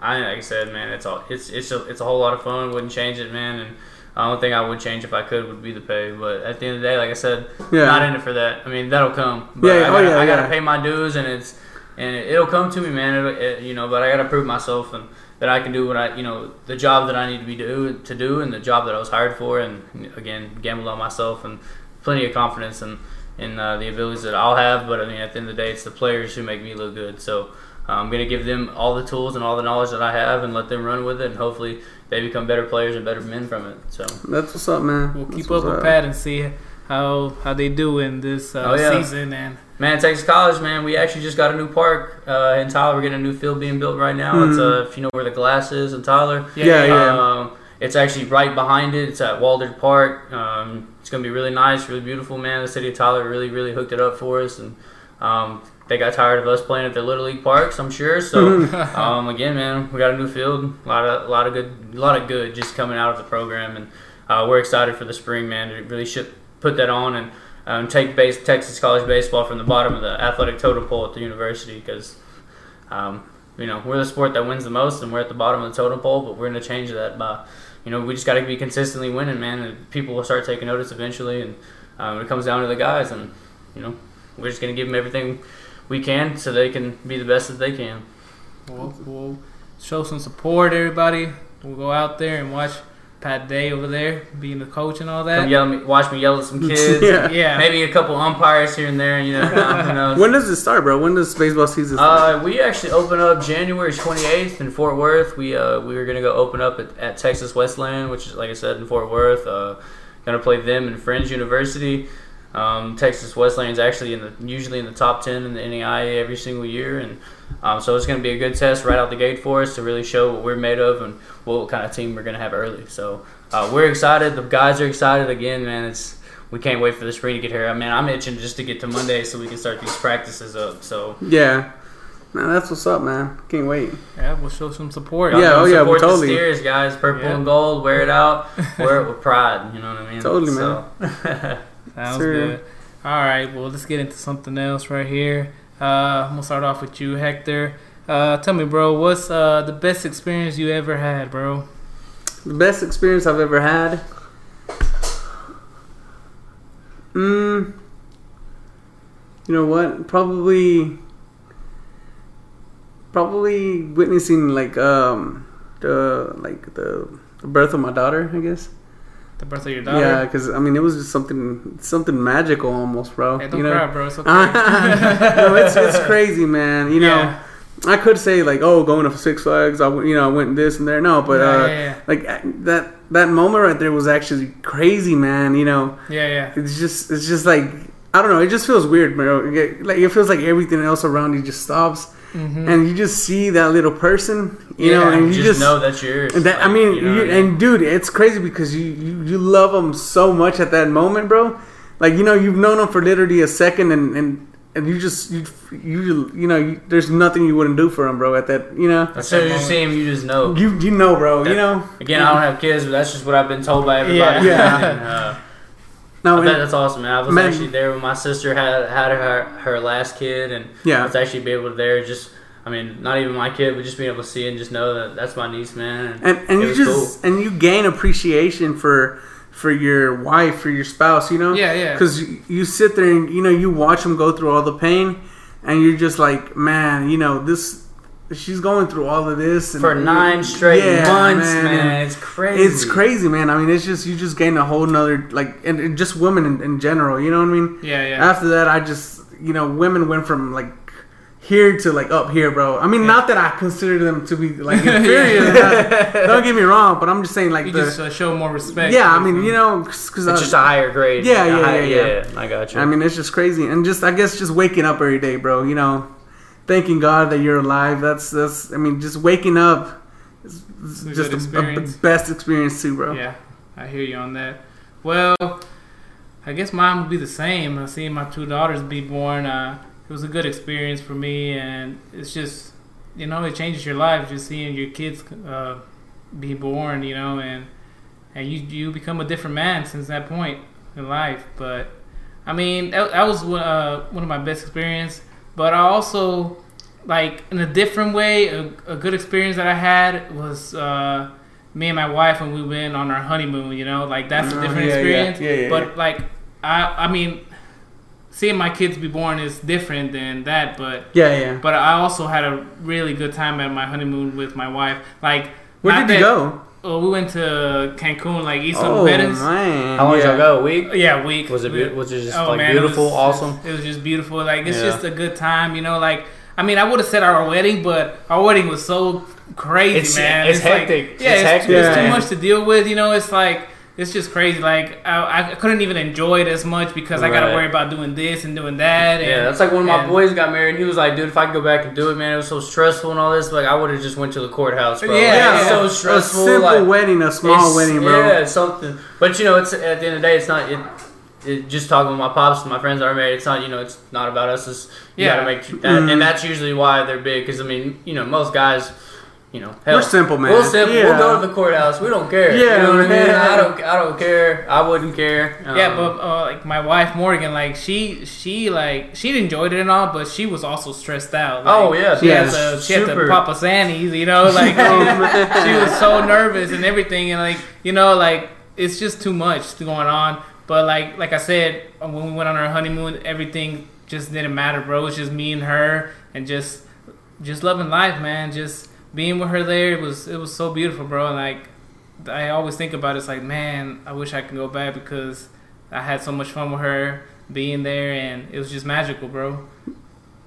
I like I said, man, it's all it's it's a it's a whole lot of fun. Wouldn't change it, man. And the only thing I would change if I could would be the pay. But at the end of the day, like I said, Yeah. not in it for that. I mean, that'll come. But Yeah, I oh gotta, yeah, I gotta yeah. pay my dues, and it's and it'll come to me, man. It, it, you know, but I gotta prove myself and that I can do what I, you know, the job that I need to be do to do, and the job that I was hired for, and again, gambled on myself and plenty of confidence and in uh, the abilities that I'll have. But I mean, at the end of the day, it's the players who make me look good. So uh, I'm gonna give them all the tools and all the knowledge that I have, and let them run with it, and hopefully they become better players and better men from it. So That's what's up, man. We'll That's keep what's up with Pat and see how how they do in this uh, Oh, yeah. season. And Man, Texas College, man, we actually just got a new park uh, in Tyler. We're getting a new field being built right now. It's uh, if you know where the glass is in Tyler. Yeah, yeah. Um, it's actually right behind it. It's at Woldert Park. Um, it's gonna be really nice, really beautiful, man. The city of Tyler really, really hooked it up for us, and um, they got tired of us playing at their little league parks. I'm sure. So um, again, man, we got a new field. A lot of, a lot of good, a lot of good just coming out of the program, and uh, we're excited for the spring, man. To really should put that on and um, take base, Texas college baseball from the bottom of the athletic totem pole at the university because. Um, you know, we're the sport that wins the most, and we're at the bottom of the totem pole. But we're going to change that by, you know, we just got to be consistently winning, man. And people will start taking notice eventually. And um, it comes down to the guys, and you know, we're just going to give them everything we can so they can be the best that they can. we'll, we'll show some support, everybody. We'll go out there and watch Pat Day over there being the coach and all Come that. yell at me, watch me yell at some kids. Yeah. Yeah. Maybe a couple umpires here and there. You know, who knows? When does it start, bro? When does baseball season start? Uh, we actually open up January 28th in Fort Worth. We uh, we were gonna go open up at, at Texas Wesleyan, which is like I said in Fort Worth. Uh, gonna play them in Friends University. Um, Texas Wesleyan is actually in the usually in the top 10 in the NAIA every single year, and um, so it's gonna be a good test right out the gate for us to really show what we're made of and what kind of team we're gonna have early. So uh, we're excited. The guys are excited. Again, man, it's we can't wait for the spring to get here. I mean, I'm itching just to get to Monday so we can start these practices up. So. yeah. Man, that's what's up, man. Can't wait. Yeah, we'll show some support. Yeah, oh, yeah, support totally. the Steers, guys. Purple Yeah. and gold, wear it out, wear it with pride. You know what I mean? Totally, So, Sounds Sure. good. All right, well, let's get into something else right here. Uh, I'm gonna start off with you, Hector. Uh, tell me, bro, what's uh, the best experience you ever had, bro? The best experience I've ever had. Mm. You know what? Probably. Probably witnessing like um the like the, the birth of my daughter. I guess. The birth of your daughter. Yeah, because I mean it was just something something magical almost, bro. Hey, don't you know. cry, bro. It's okay. no, it's it's crazy, man. You know. Yeah. I could say like, oh, going to Six Flags, I you know I went this and there. No, but Yeah, uh, yeah, yeah. like that that moment right there was actually crazy, man. You know, Yeah, yeah. it's just it's just like I don't know. It just feels weird, bro. Like it feels like everything else around you just stops, Mm-hmm. and you just see that little person. You know, and you you just, know that's yours. and that, I mean, you know you, I mean? and dude, it's crazy because you, you you love them so much at that moment, bro. Like you know, you've known them for literally a second, and and, and you just you you you know, you, there's nothing you wouldn't do for them, bro. At that, you know, as soon as you see him, you just know. you you know, bro. You know. Again, I don't have kids, but that's just what I've been told by everybody. Yeah. And, uh, No, I bet that's awesome, man. I was Man. actually there when my sister had had her her last kid, and Yeah. I was actually be able to there just. I mean, not even my kid, but just being able to see and just know that that's my niece, man. and and it you was just and you gain appreciation for for your wife, for your spouse, you know. Yeah, yeah. Because you, you sit there and you know you watch them go through all the pain, and you're just like, man, you know this. She's going through all of this and, for nine straight Yeah, months, man, man. It's crazy. It's crazy, man. I mean, it's just you just gain a whole nother like, and, and just women in, in general. You know what I mean? Yeah, yeah. After that, I just you know women went from like here to like up here, bro. I mean, Yeah. not that I consider them to be like inferior. not- don't get me wrong, but I'm just saying like you the just uh, show more respect. yeah. I mean, them. you know, because It's just a higher grade. Yeah, A yeah, higher- yeah, I got you. I mean, it's just crazy, and just I guess just waking up every day, bro. You know, thanking God that you're alive. That's that's. I mean, just waking up is is just the, best experience too, bro. Yeah, I hear you on that. Well, I guess mine would be the same. Seeing my two daughters be born, uh, it was a good experience for me, and it's just, you know, it changes your life just seeing your kids uh, be born, you know, and and you you become a different man since that point in life. But I mean, that, that was uh, one of my best experience. But I also like in a different way, a, a good experience that I had was. Uh, me and my wife when we went on our honeymoon, you know, like that's a Oh, different yeah, experience. Yeah, yeah, but like I I mean seeing my kids be born is different than that, but Yeah, yeah. but I also had a really good time at my honeymoon with my wife. Like Where did you go? Oh, we went to Cancun, like Isla Oh Mujeres. man. How long did yeah. y'all go? A week? Yeah, week. Was it We- beau- was it just Oh, like man, it beautiful, was- awesome? It was just beautiful. Like it's Yeah. just a good time, you know. Like I mean, I would have said our wedding, but our wedding was so crazy, It's- man. it's like- hectic. yeah, It's it's, hectic, it's too much to deal with. You know, it's like it's just crazy. Like I, I couldn't even enjoy it as much because I got to worry about doing this and doing that. And, Yeah, that's like when my boys got married. And he was like, "Dude, if I could go back and do it, man, it was so stressful and all this. Like, I would have just went to the courthouse, bro. Yeah, Like, yeah. it's so A simple like, wedding, a small wedding, bro. Yeah, something. But you know, it's at the end of the day, it's not. It, it, just talking with my pops and my friends that are married. It's not. You know, it's not about us. It's you Yeah. gotta make that, Mhm. and that's usually why they're big. Because I mean, you know, most guys. You know, hell, We're simple, man. We're simple. Yeah. We'll go to the courthouse. We don't care. Yeah, you know what I mean. I don't. I don't care. I wouldn't care. Yeah, Um, but uh, like my wife Morgan, like she she like she enjoyed it and all, but she was also stressed out. Like, Oh, yeah, she yeah, had to she had to super. pop a sannies, you know, like she, she was so nervous and everything, and like you know, like it's just too much going on. But like like I said, uh, when we went on our honeymoon, everything just didn't matter, bro. It was just me and her, and just just loving life, man. Just being with her there, it was it was so beautiful, bro. And like I always think about it, it's like, man, I wish I could go back because I had so much fun with her being there, and it was just magical, bro.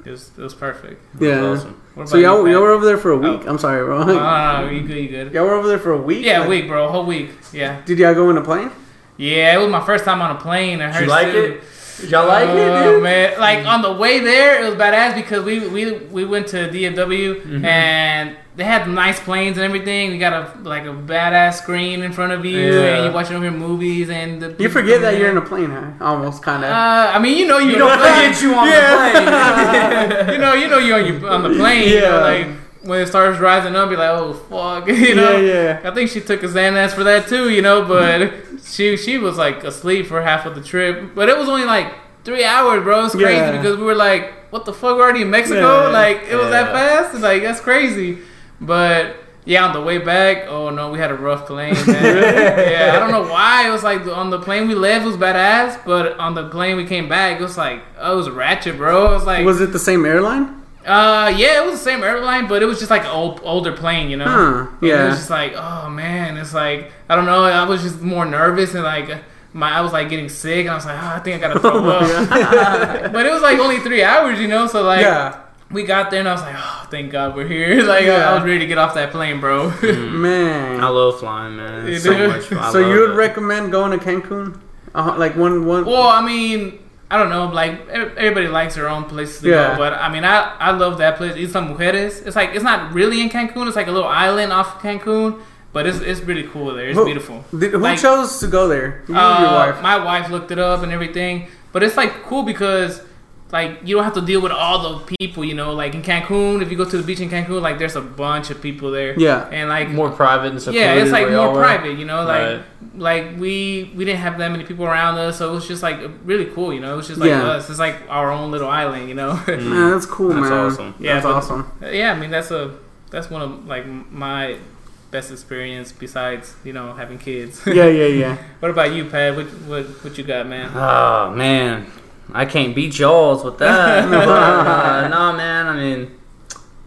It was it was perfect. Yeah. awesome. So y'all, you, y'all were over there for a week. Oh. I'm sorry, bro. No, no, no, you good, you good. y'all were over there for a week. Yeah, a week, bro, a whole week. Yeah, Did y'all go in a plane? yeah. It was my first time on a plane. I Did heard you like too. it? Did y'all like it, Oh, dude? man, like on the way there, it was badass because we we we went to DFW Mhm. and they had nice planes and everything. We got a like a badass screen in front of you, Yeah. and you're watching over your movies and the You forget that you're in a plane, huh? Almost, kind of. Uh, I mean, you know, you, You don't forget you on the plane. you know, you know, you're on, your, on the plane. You know, Yeah. like when it starts rising up, you're like, oh fuck, you know. yeah, yeah. I think she took a Xanax for that too, you know, but she she was like asleep for half of the trip. But it was only like three hours, bro. It's crazy Yeah. because we were like, what the fuck, we're already in Mexico? Yeah. Like it was that fast? It's Like that's crazy. But yeah, on the way back, oh no, we had a rough plane. Man. yeah, I don't know why. It was like on the plane we left was badass, but on the plane we came back, it was like oh, it was ratchet, bro. It was like Was it the same airline? Uh, yeah, it was the same airline, but it was just like an old, older plane, you know. Huh, And It was just like, oh man, it's like I don't know. I was just more nervous and like my I was like getting sick, and I was like, oh, I think I gotta throw up. but it was like only three hours, you know. So like, yeah. we got there, and I was like, oh, thank God we're here. Like I, Yeah. I was ready to get off that plane, bro. Man. I love flying, man. It's so much fun. So you would it. recommend going to Cancun? Uh, like one one. well, I mean. I don't know, like everybody likes their own places to Yeah. go, but I mean, I, I love that place. Isla Mujeres. It's like it's not really in Cancun. It's like a little island off of Cancun, but it's it's really cool there. It's Who- beautiful. Who Like- chose to go there? You Uh, your wife? My wife looked it up and everything, but it's like cool because like you don't have to deal with all the people. You know, like in Cancun, if you go to the beach in Cancun, like there's a bunch of people there. Yeah. and like more private and secluded. yeah, it's like where y'all more were. private. You know, like Right. like we we didn't have that many people around us, so it was just like really cool. You know, it was just like Yeah. us. It's like our own little island. You know. Man, that's cool, That's man. awesome. Yeah, that's but- awesome. yeah, I mean that's a that's one of like my best experience besides you know having kids. Yeah, yeah, yeah. What about you, Pat? What what what you got, man? Oh man, I can't beat y'all's with that. uh, nah, man. I mean,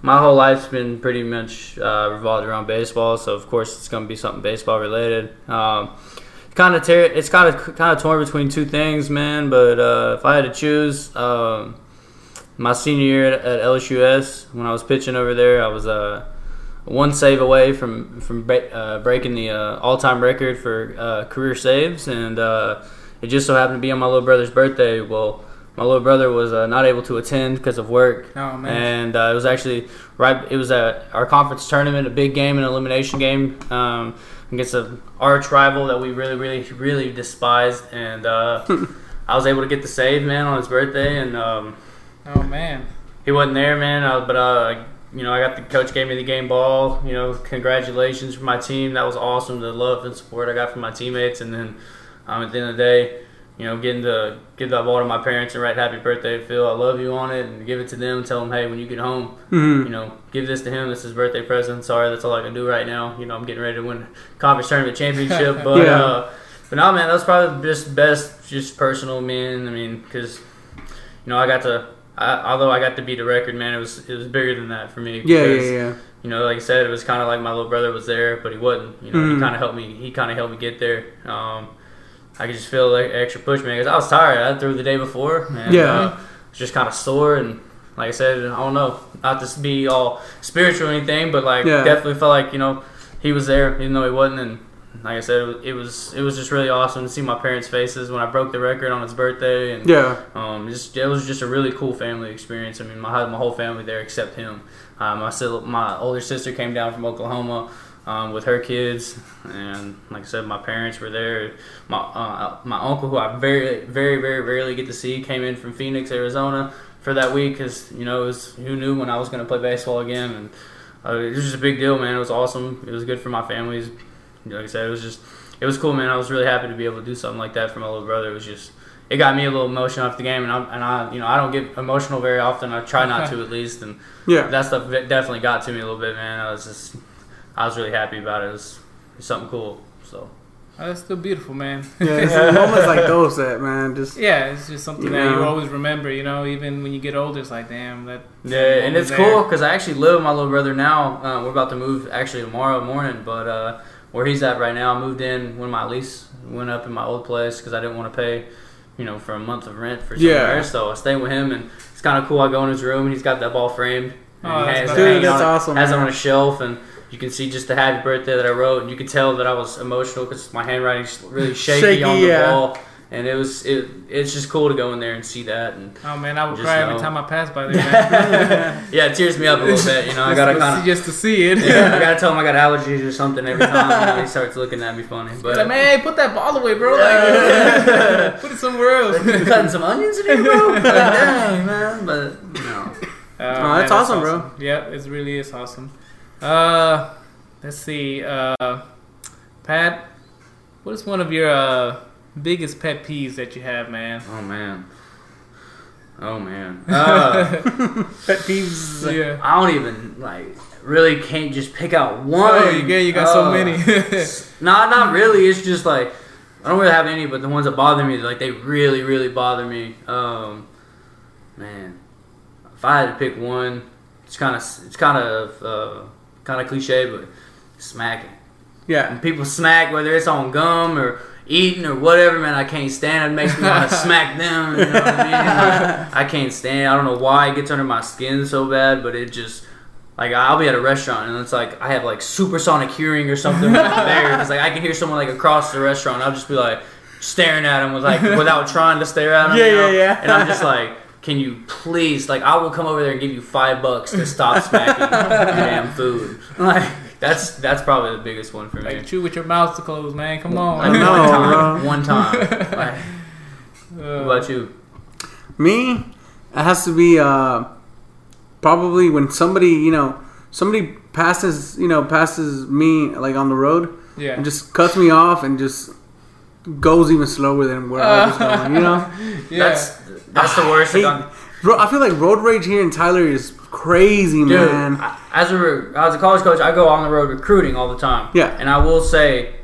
my whole life's been pretty much uh, revolved around baseball, so of course it's gonna be something baseball related. Um, kind of ter- it's kind of kind of torn between two things, man. But uh, if I had to choose, um, my senior year at, at LSUS, when I was pitching over there, I was uh, one save away from from uh, breaking the uh, all-time record for uh, career saves, and uh, it just so happened to be on my little brother's birthday. Well, my little brother was uh, not able to attend because of work, Oh man. and uh, it was actually right. It was a our conference tournament, a big game, an elimination game. Um, against an arch rival that we really, really, really despised, and uh, I was able to get the save, man, on his birthday, and um, Oh man. he wasn't there, man. Uh, but uh, you know, I got the coach gave me the game ball. You know, congratulations for my team. That was awesome. The love and support I got from my teammates, and then um, at the end of the day, you know, getting to give that ball to my parents and write "Happy Birthday, Phil. I love you" on it, and give it to them. Tell them, hey, when you get home, Mhm. you know, give this to him. This is his birthday present. Sorry, that's all I can do right now. You know, I'm getting ready to win conference tournament championship, but Yeah. uh, but no, man, that's probably just best, just personal, man. I mean, because you know, I got to. I, although I got to beat the record, man, it was it was bigger than that for me. Yeah, because, yeah, yeah. You know, like I said, it was kind of like my little brother was there, but he wasn't. You know, Mhm. he kind of helped me. He kind of helped me get there. Um, I could just feel like extra push, man, because I was tired. I threw the day before, and Yeah. uh, was just kind of sore. And like I said, I don't know, not to be all spiritual or anything, but like Yeah. definitely felt like you know he was there, even though he wasn't. And like I said, it was it was, just really awesome to see my parents' faces when I broke the record on his birthday, and Yeah. um, just it was just a really cool family experience. I mean, my my whole family there except him. Uh, my my older sister came down from Oklahoma um, with her kids, and like I said, my parents were there. My uh, my uncle, who I very very very rarely get to see, came in from Phoenix, Arizona for that week because you know it was who knew when I was going to play baseball again, and uh, it was just a big deal, man. It was awesome. It was good for my families. Like I said, it was just it was cool, man. I was really happy to be able to do something like that for my little brother. It was just it got me a little emotional after the game, and I and I you know I don't get emotional very often. I try not to at least, and Yeah. that stuff definitely got to me a little bit, man. I was just I was really happy about it. It was, it was something cool. So Oh, that's still beautiful, man. Yeah, it's moments like those that man just Yeah, it's just something that Yeah. you always remember. You know, even when you get older, it's like, damn, that. yeah, and it's there. cool because I actually live with my little brother now. Uh, we're about to move actually tomorrow morning, but uh, where he's at right now, I moved in when my lease went up in my old place because I didn't want to pay, you know, for a month of rent for somewhere. Yeah. So I stay with him, and it's kind of cool. I go in his room, and he's got that ball framed. And Oh, he that's has it nice. Dude, that's on- awesome, Has it on a shelf, and you can see just the happy birthday that I wrote, and you could tell that I was emotional because my handwriting's really shaky, Shaky, on the yeah. ball. And it was it. It's just cool to go in there and see that, and Oh man, I would Just cry every time I pass by there. Man. yeah, it tears me up a little bit. You know, I gotta Just to kind see- of just to see it. yeah, I gotta tell him I got allergies or something every time. You know, he starts looking at me funny, but like, man, put that ball away, bro. Like, put it somewhere else. you cutting some onions in here, bro? Like, dang, man. But no, uh, Oh, that's awesome, bro. Yeah, it really is awesome. Uh, let's see. Uh, Pat, what is one of your uh, biggest pet peeves that you have, man? oh man, oh man. Uh, pet peeves. Yeah. I don't even like really can't just pick out one. Oh, you got you got so Uh, many. Nah, not really. It's just like I don't really have any, but the ones that bother me, like they really, really bother me. Um, man, if I had to pick one, it's kind of it's kind of uh, kind of cliche, but smacking. Yeah. When people smack, whether it's on gum or eating or whatever, man, I can't stand it. It makes me want to smack them. You know what I mean? Like, I can't stand. it. I don't know why it gets under my skin so bad, but it just like I'll be at a restaurant and it's like I have like supersonic hearing or something I'm there. It's like I can hear someone like across the restaurant. I'll just be like staring at them with like without trying to stare at them. Yeah, you know? yeah, yeah. And I'm just like. Can you please, like, I will come over there and give you five bucks to stop smacking your damn food. Like, that's that's probably the biggest one for me. like chew with your mouth closed, man. Come on. Like, know, one time. One time. Like, Uh, what about you? Me, it has to be uh, probably when somebody you know somebody passes you know passes me like on the road yeah. and just cuts me off and just goes even slower than where I was going. You know, yeah. That's that's the worst. Hey, Like, bro, I feel like road rage here in Tyler is crazy, Dude, man. I- as a as a college coach, I go on the road recruiting all the time. Yeah. and I will say,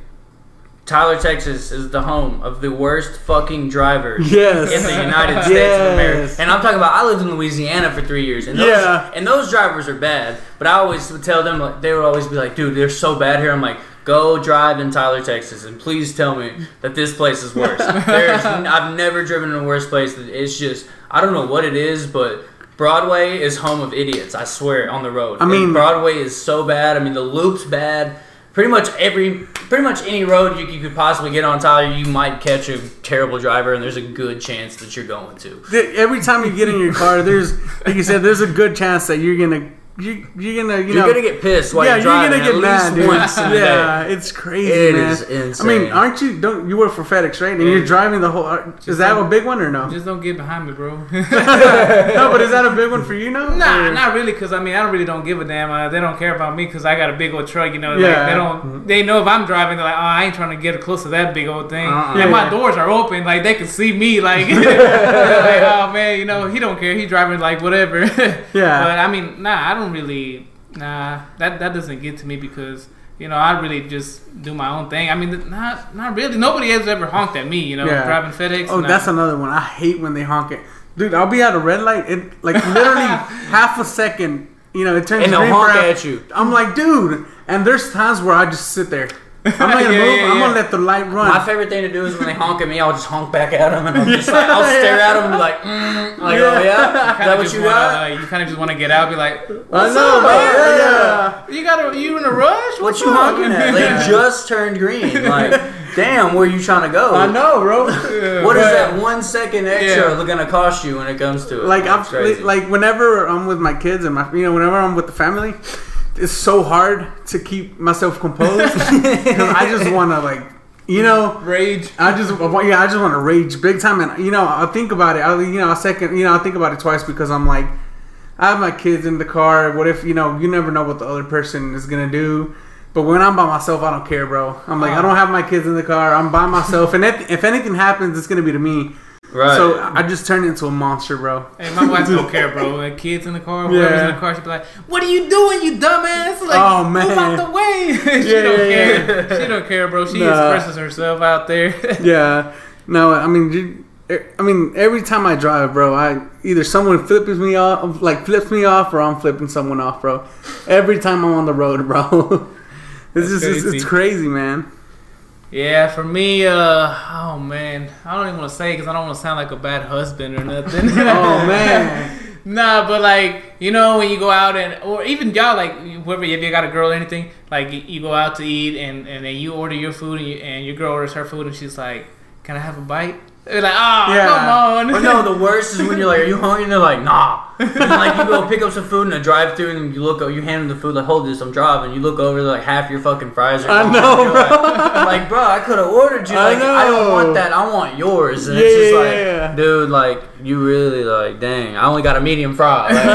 Tyler, Texas is the home of the worst fucking drivers. Yes. In the United States of America, and I'm talking about I lived in Louisiana for three years, and those, Yeah. and those drivers are bad. But I always would tell them like they would always be like, "Dude, they're so bad here." I'm like, "Go drive in Tyler, Texas, and please tell me that this place is worse." There's, I've never driven in a worse place. It's just I don't know what it is, but Broadway is home of idiots. I swear on the road. I mean- And Broadway is so bad. I mean, the loop's bad. Pretty much every, pretty much any road you, you could possibly get on Tyler, you might catch a terrible driver, and there's a good chance that you're going to. Every time you get in your car, there's like you said, there's a good chance that you're gonna you you're gonna you You're know gonna get pissed while yeah, you're you're gonna get at mad, dude. once a yeah, day. it's crazy, It man. is I mean, aren't you? Don't you work for FedEx, right? And you're driving the whole. uh, Is that a big one or no? Just don't get behind me, bro. no, but is that a big one for you now? Nah, Or- not really, cause I mean I don't really don't give a damn. Uh, they don't care about me, cause I got a big old truck. You know, Yeah. like they don't. They know if I'm driving, they're like, oh, I ain't trying to get close to that big old thing. Uh-uh. And my Yeah. doors are open, like they can see me. Like, like, oh man, you know he don't care. He driving like whatever. Yeah. But I mean, nah, I don't really. Nah, that that doesn't get to me because. You know, I really just do my own thing. I mean, not not really. Nobody has ever honked at me. You know, Yeah. driving FedEx. Oh, nah. that's another one. I hate when they honk it, dude. I'll be at a red light, it like literally half a second. You know, it turns And they'll green honk at you. I'm like, dude. And there's times where I just sit there. I'm not gonna Yeah, move. yeah, I'm yeah. gonna let the light run. My favorite thing to do is when they honk at me, I'll just honk back at them, and I'm just like, I'll stare at them and be like, mm, like, oh yeah, is that what you got? uh, you kind of just want to get out, be like, I know, up, man. Yeah. You got you in a rush? What you up?" honking at? They just turned green. Like, damn, where you trying to go? I know, bro. What is that one second extra gonna cost you when it comes to it? like I'm like whenever I'm with my kids and my you know whenever I'm with the family, it's so hard to keep myself composed because I just want to like you know Rage. I just yeah I just want to rage big time and you know I'll think about it I you know I second you know I think about it twice because I'm like I have my kids in the car what if you know you never know what the other person is gonna do. But when I'm by myself, I don't care, bro. I'm like, I oh. don't have my kids in the car. I'm by myself, and if, if anything happens, it's gonna be to me. Right. So I just turned into a monster, bro. Hey, my wife don't care, bro. Like kids in the car, whoever's Yeah. in the car, she be like, "What are you doing, you dumbass?" Like, Oh, move man. out the way. she Yeah, don't yeah, care. She don't care, bro. She Nah. expresses herself out there. yeah. No, I mean, you- er, I mean, every time I drive, bro, I either someone flips me off, like flips me off, or I'm flipping someone off, bro. Every time I'm on the road, bro. it's That's just it's, it's crazy. crazy, man. Yeah, for me, uh, oh man, I don't even want to say because I don't want to sound like a bad husband or nothing. Oh man. Nah, but like you know when you go out and or even y'all like whoever if you got a girl or anything like you- you go out to eat and and then you order your food and, you, and your girl orders her food and she's like, "Can I have a bite?" They're like, "Oh, Yeah. come on." Or no, the worst is when you're like, "Are you hungry?" And they're like, "Nah." And like you go pick up some food in a drive-through, and you look, you hand them the food, like, "Hold this, I'm driving." You look over, like half your fucking fries are I gone. know, You're like, like, bro, I could have ordered you. I Like, I, don't want that. I want yours. And Yeah, it's just yeah, like, yeah. dude, like you really like, dang, I only got a medium fry. Like, know,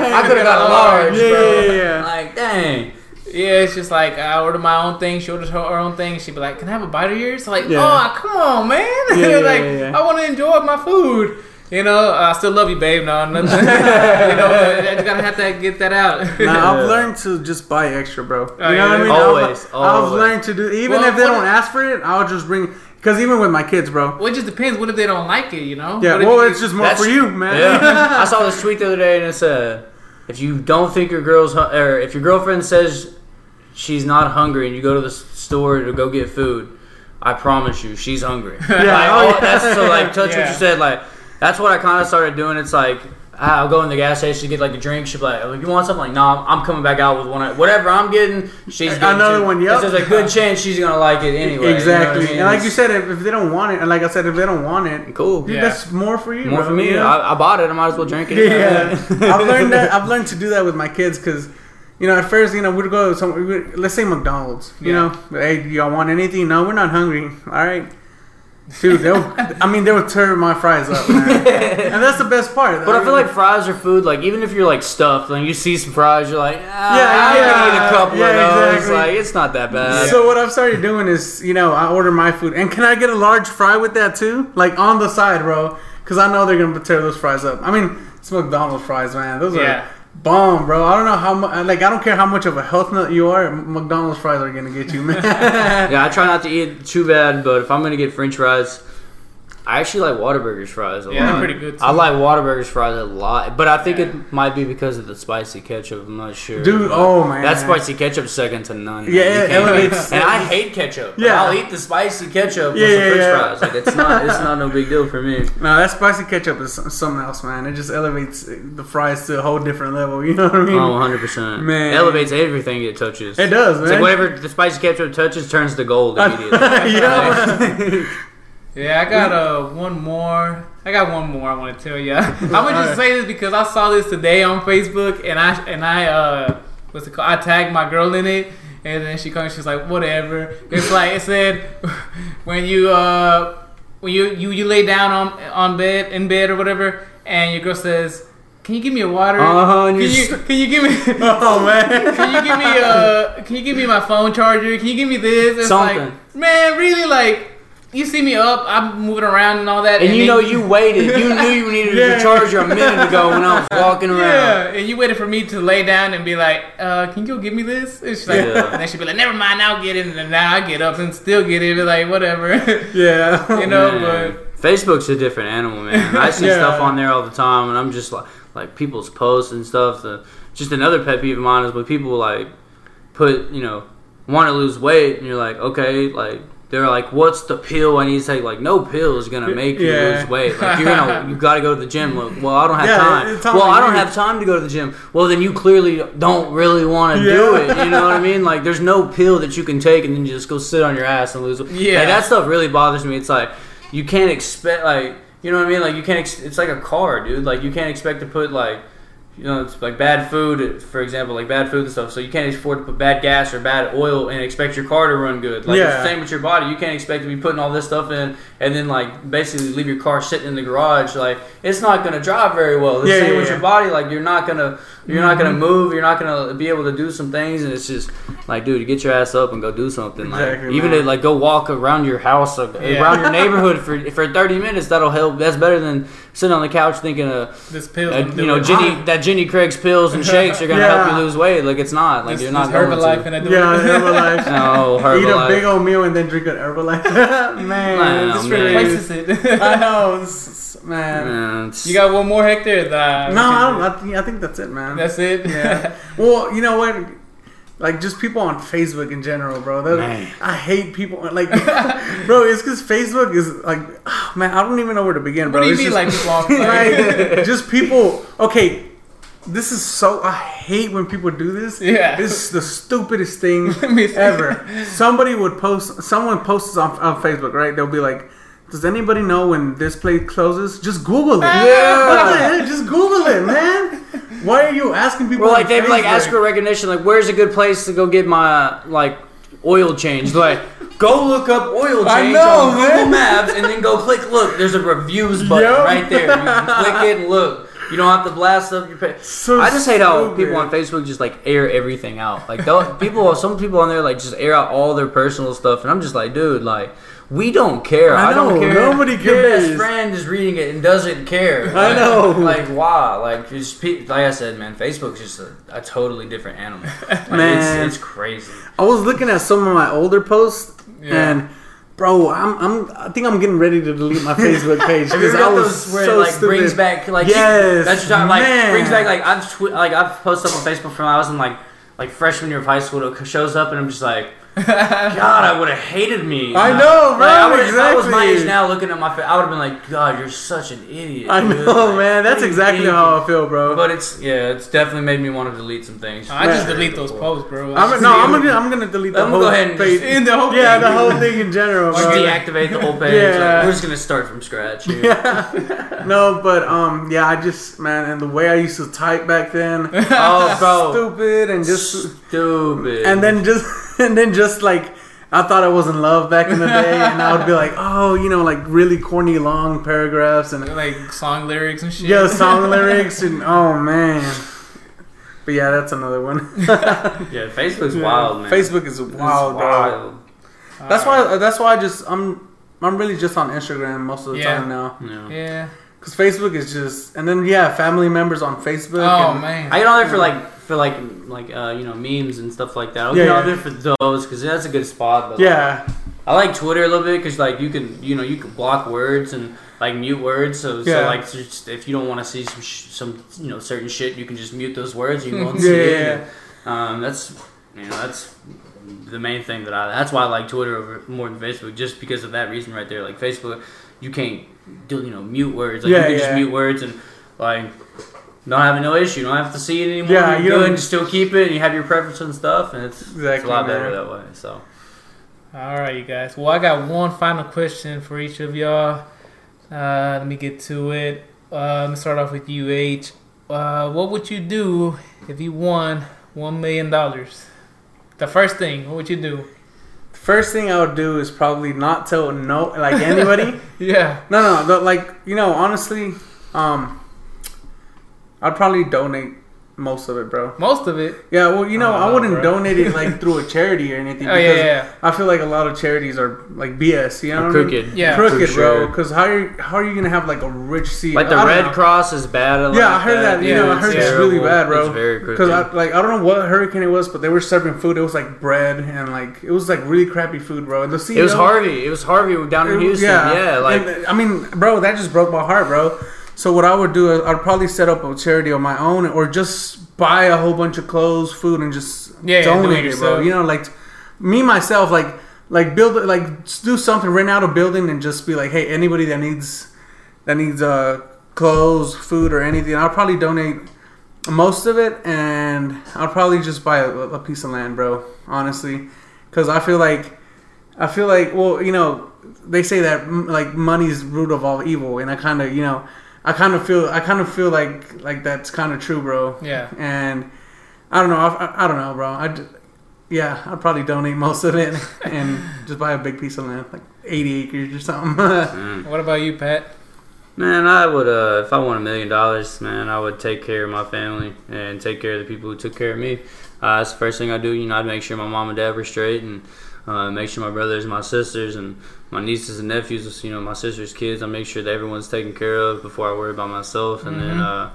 man. I could have got a large, Yeah, bro. yeah, yeah. Like, dang. Yeah, it's just like I order my own thing. She orders her own thing. She'd be like, "Can I have a bite of yours?" Like, Yeah. oh, come on, man! Yeah, yeah, like, yeah, yeah. I want to enjoy my food. You know, I still love you, babe. No, nothing. you know, I just gotta have to get that out. Now I've learned to just buy extra, bro. You oh, know Oh, yeah? what I mean? Always, I've, I've always. learned to do even Well, if they don't ask for it, I'll just bring. Because even with my kids, bro. well, it just depends. What if they don't like it? You know? Yeah, What well, you- it's just more for you, man. Yeah. I saw this tweet the other day and it said, if you don't think your girl's, hu- or if your girlfriend says she's not hungry and you go to the store to go get food, I promise you, she's hungry. Yeah, Like, oh, all- yeah. that's so like touch what you said. Like that's what I kind of started doing. It's like I'll go in the gas station to get like a drink. She'll be like, oh, "You want something?" Like, no, I'm I'm coming back out with one. of- Whatever I'm getting, she's getting Another too. one, yep. 'Cause There's a good chance she's gonna like it anyway. you know I exactly. mean? And like you said, if, if they don't want it, and like I said, if they don't want it, cool. dude, Yeah. that's more for you. More bro, for me. you know? I, I bought it. I might as well drink it. Yeah, I've learned that. I've learned to do that with my kids because, you know, at first, you know, we'd go to some, we'd, let's say McDonald's. You Yeah. know, hey, do y'all want anything? No, we're not hungry. All right, dude. They'll, I mean, they would tear my fries up, man. and that's the best part. But I feel like fries are food. Like even if you're like stuffed, and you see some fries, you're like, ah, Yeah, I yeah, eat a couple yeah, of those. exactly. Like it's not that bad. So what I've started doing is, you know, I order my food, and can I get a large fry with that too, like on the side, bro? Because I know they're gonna tear those fries up. I mean, it's McDonald's fries, man. Those Yeah. are bomb, bro. I don't know how much. Like, I don't care how much of a health nut you are. McDonald's fries are gonna get you, man. yeah, I try not to eat too bad, but if I'm gonna get French fries, I actually like Whataburger's fries a Yeah, lot. they're pretty good. Too. I like Whataburger's fries a lot, but I think Yeah. it might be because of the spicy ketchup. I'm not sure. Dude, But oh, man. that spicy ketchup's second to none. man. Yeah, You it elevates- And I hate ketchup. Yeah, Yeah. I'll eat the spicy ketchup Yeah, with some yeah, French fries. Like it's not, it's not no big deal for me. no, that spicy ketchup is something else, man. It just elevates the fries to a whole different level. You know what I mean? Oh, 100 percent. Man. it elevates everything it touches. It does, It's man. like whatever the spicy ketchup touches turns to gold immediately. yeah. Yeah, I got uh one more. I got one more I want to tell you. I'm gonna just say this because I saw this today on Facebook, and I and I uh, what's it called? I tagged my girl in it, and then she comes. She's like, whatever. It's like it said when you uh when you you you lay down on on bed in bed or whatever, and your girl says. Can you give me a water? Uh-huh, Can you you, s- can you give me? Oh man. Can you give me uh Can you give me my phone charger? Can you give me this? It's Something. like, man, really like. You see me up, I'm moving around and all that, And you know you waited. You knew you needed Yeah. the charger a minute ago when I was walking around. Yeah, and you waited for me to lay down and be like, uh, "Can you go give me this?" And she's like, Yeah. and then she'd be like, "Never mind, I'll get it." And now I get up and still get it, be like, whatever, Yeah. you know. Man, But Facebook's a different animal, man. I see Yeah. stuff on there all the time, and I'm just like, like people's posts and stuff. The, just another pet peeve of mine is when people like put, you know, want to lose weight, and you're like, okay, like they're like, what's the pill I need to take? Like, no pill is gonna make you Yeah. lose weight. Like you're gonna, you gotta go to the gym. Like, well, I don't have Yeah, time. Well, I don't have time to go to the gym. Well, then you clearly don't really want to do it. You know what I mean? Like, there's no pill that you can take and then you just go sit on your ass and lose. weight. Yeah. Like, that stuff really bothers me. It's like you can't expect like you know what I mean. Like you can't. Ex- it's like a car, dude. Like you can't expect to put like you know it's like bad food, for example, like bad food and stuff. So you can't afford to put bad gas or bad oil and expect your car to run good. Like it's the same with your body. You can't expect to be putting all this stuff in and then like basically leave your car sitting in the garage. Like it's not gonna drive very well. The Yeah, same yeah, with yeah. your body. Like you're not gonna you're not gonna mm-hmm. move. You're not gonna be able to do some things. And it's just like, dude, get your ass up and go do something. Like Exactly, even man. to like go walk around your house, or Yeah. around your neighborhood for for 30 minutes. That'll help. That's better than sitting on the couch thinking of this pill, uh, you know Jenny that Jenny Craig's pills and shakes are gonna Yeah. help you lose weight. Like it's not. Like this, you're not this going Herbalife to. and I do Yeah, it. Herbalife. No, Eat a big old meal and then drink an Herbalife. man, Wow, this man. really replaces it. I know, it's- man. Man, you got one more Hector? Nah, No, I don't. I think, I think that's it, man. That's it. yeah. Well, you know what? Like just people on Facebook in general, bro. Man. I hate people. Like, bro, it's because Facebook is like, ah, man, I don't even know where to begin, bro. what do you It's mean, just- like like, just people. Okay, this is so. I hate when people do this. Yeah. this is the stupidest thing Let me see. ever. Somebody would post. Someone posts on, on Facebook, right? They'll be like. Does anybody know when this place closes? Just Google it. Yeah. What the heck? Just Google it, man. Why are you asking people? Well, like they like ask for recognition. Like, where's a good place to go get my like oil changed? Like, go look up oil change I know, on man. Google Maps, and then go click. Look, there's a reviews button Yup. right there. You can click it and look. You don't have to blast up your page. So I just hate how stupid. people on Facebook just like air everything out. Like, people, some people on there like just air out all their personal stuff, and I'm just like, dude, like. We don't care. I I, don't know, care. nobody cares. Your best friend is reading it and doesn't care. I know. Like why? Like just pe- like I said, man. Facebook's just a, a totally different animal. Like, Man. it's, it's crazy. I was looking at some of my older posts, Yeah. and bro, I'm, I'm, I think I'm getting ready to delete my Facebook page because I was those where so it like stupid. brings back like Yes, that's what I'm like man. brings back like I've tw- like I've posted up on Facebook from when I was in like like freshman year of high school. It shows up and I'm just like. God, I would have hated me. I know, bro, Like, I would've- If I was my age now, looking at my face, I would have been like, "God, you're such an idiot." I dude. know, Like, man. That's what are you exactly how I feel, bro. But it's yeah, it's definitely made me want to delete some things. I just Man. delete those posts, bro. I'm, no, I'm gonna, I'm gonna delete the I'm whole gonna go ahead and page. just- in the whole yeah, thing. the whole thing in general, Just bro. deactivate the whole page. Yeah. Like, we're just gonna start from scratch. Here. Yeah. no, but um, yeah, I just man, and the way I used to type back then, Oh, bro, stupid, and just stupid. and then just and then just like I thought I was in love back in the day, and I would be like, oh, you know, like really corny long paragraphs and like song lyrics and shit. yeah, song lyrics and oh man. But yeah, that's another one. yeah, Facebook's wild, man. Facebook is It's wild, bro. wild. That's why. Uh, that's why I just I'm I'm really just on Instagram most of the Yeah. time now. Yeah. Yeah. Cause Facebook is just, and then yeah, family members on Facebook. Oh and, man. I get on there for like for like like uh, you know memes and stuff like that. I'll Yeah, get yeah. there for those because that's a good spot. But Yeah, I like Twitter a little bit because like you can you know you can block words and like mute words. So, Yeah. so like just, if you don't want to see some sh- some you know certain shit, you can just mute those words. You can go and Yeah, see yeah, it. Um, that's you know that's the main thing that I. That's why I like Twitter over more than Facebook, just because of that reason right there. Like Facebook, you can't do you know mute words. Like Yeah, you can yeah. just mute words and like. Not having no issue. You don't have to see it anymore. Yeah, You're you good. don't- You still keep it. And you have your preference and stuff, and it's, it's a Exactly, lot better that way. So All right, you guys. Well, I got one final question for each of y'all. Uh, let me get to it. Uh, let me start off with you, H. Uh, what would you do if you won one million dollars? The first thing, what would you do? The First thing I would do is probably not tell no like anybody. Yeah. no, no, no, like you know, honestly, um, I'd probably donate most of it, bro. Most of it. Yeah, well, you know, Oh, I wouldn't bro. donate it like through a charity or anything. Oh yeah, because yeah. I feel like a lot of charities are like BS. You know, Or what I mean? crooked. Yeah. crooked, For bro. sure. Because how are you, how are you gonna have like a rich seed? Like the I Red know. Cross is bad. At Yeah, I heard that. You Yeah, know, I it's heard it's really bad, bro. It's very Because crooked. I like I don't know what hurricane it was, but they were serving food. It was like bread and like it was like really crappy food, bro. And the CEO, It was Harvey. It was Harvey down in it- Houston. Yeah, like And, I mean, bro, that just broke my heart, bro. So what I would do is I'd probably set up a charity on my own, or just buy a whole bunch of clothes, food, and just Yeah, yeah, do donate it it, bro. You know, like me myself, like like build like do something, rent out a building, and just be like, hey, anybody that needs that needs uh clothes, food, or anything, I'll probably donate most of it, and I'll probably just buy a, a piece of land, bro. Honestly, because I feel like I feel like well, you know, they say that like money's root of all evil, and I kind of you know. I kind of feel I kind of feel like like that's kind of true, bro. Yeah. And I don't know. I, I, I don't know, bro. I just, yeah, I'd probably donate most of it and just buy a big piece of land, like 80 acres or something. mm. What about you, Pat? Man, I would uh, if I won a million dollars, man, I would take care of my family and take care of the people who took care of me. Uh, that's the first thing I do. You know, I'd make sure my mom and dad were straight and uh, make sure my brothers, my sisters, and my nieces and nephews, you know, my sister's kids, I make sure that everyone's taken care of before I worry about myself. And then, Mhm. uh,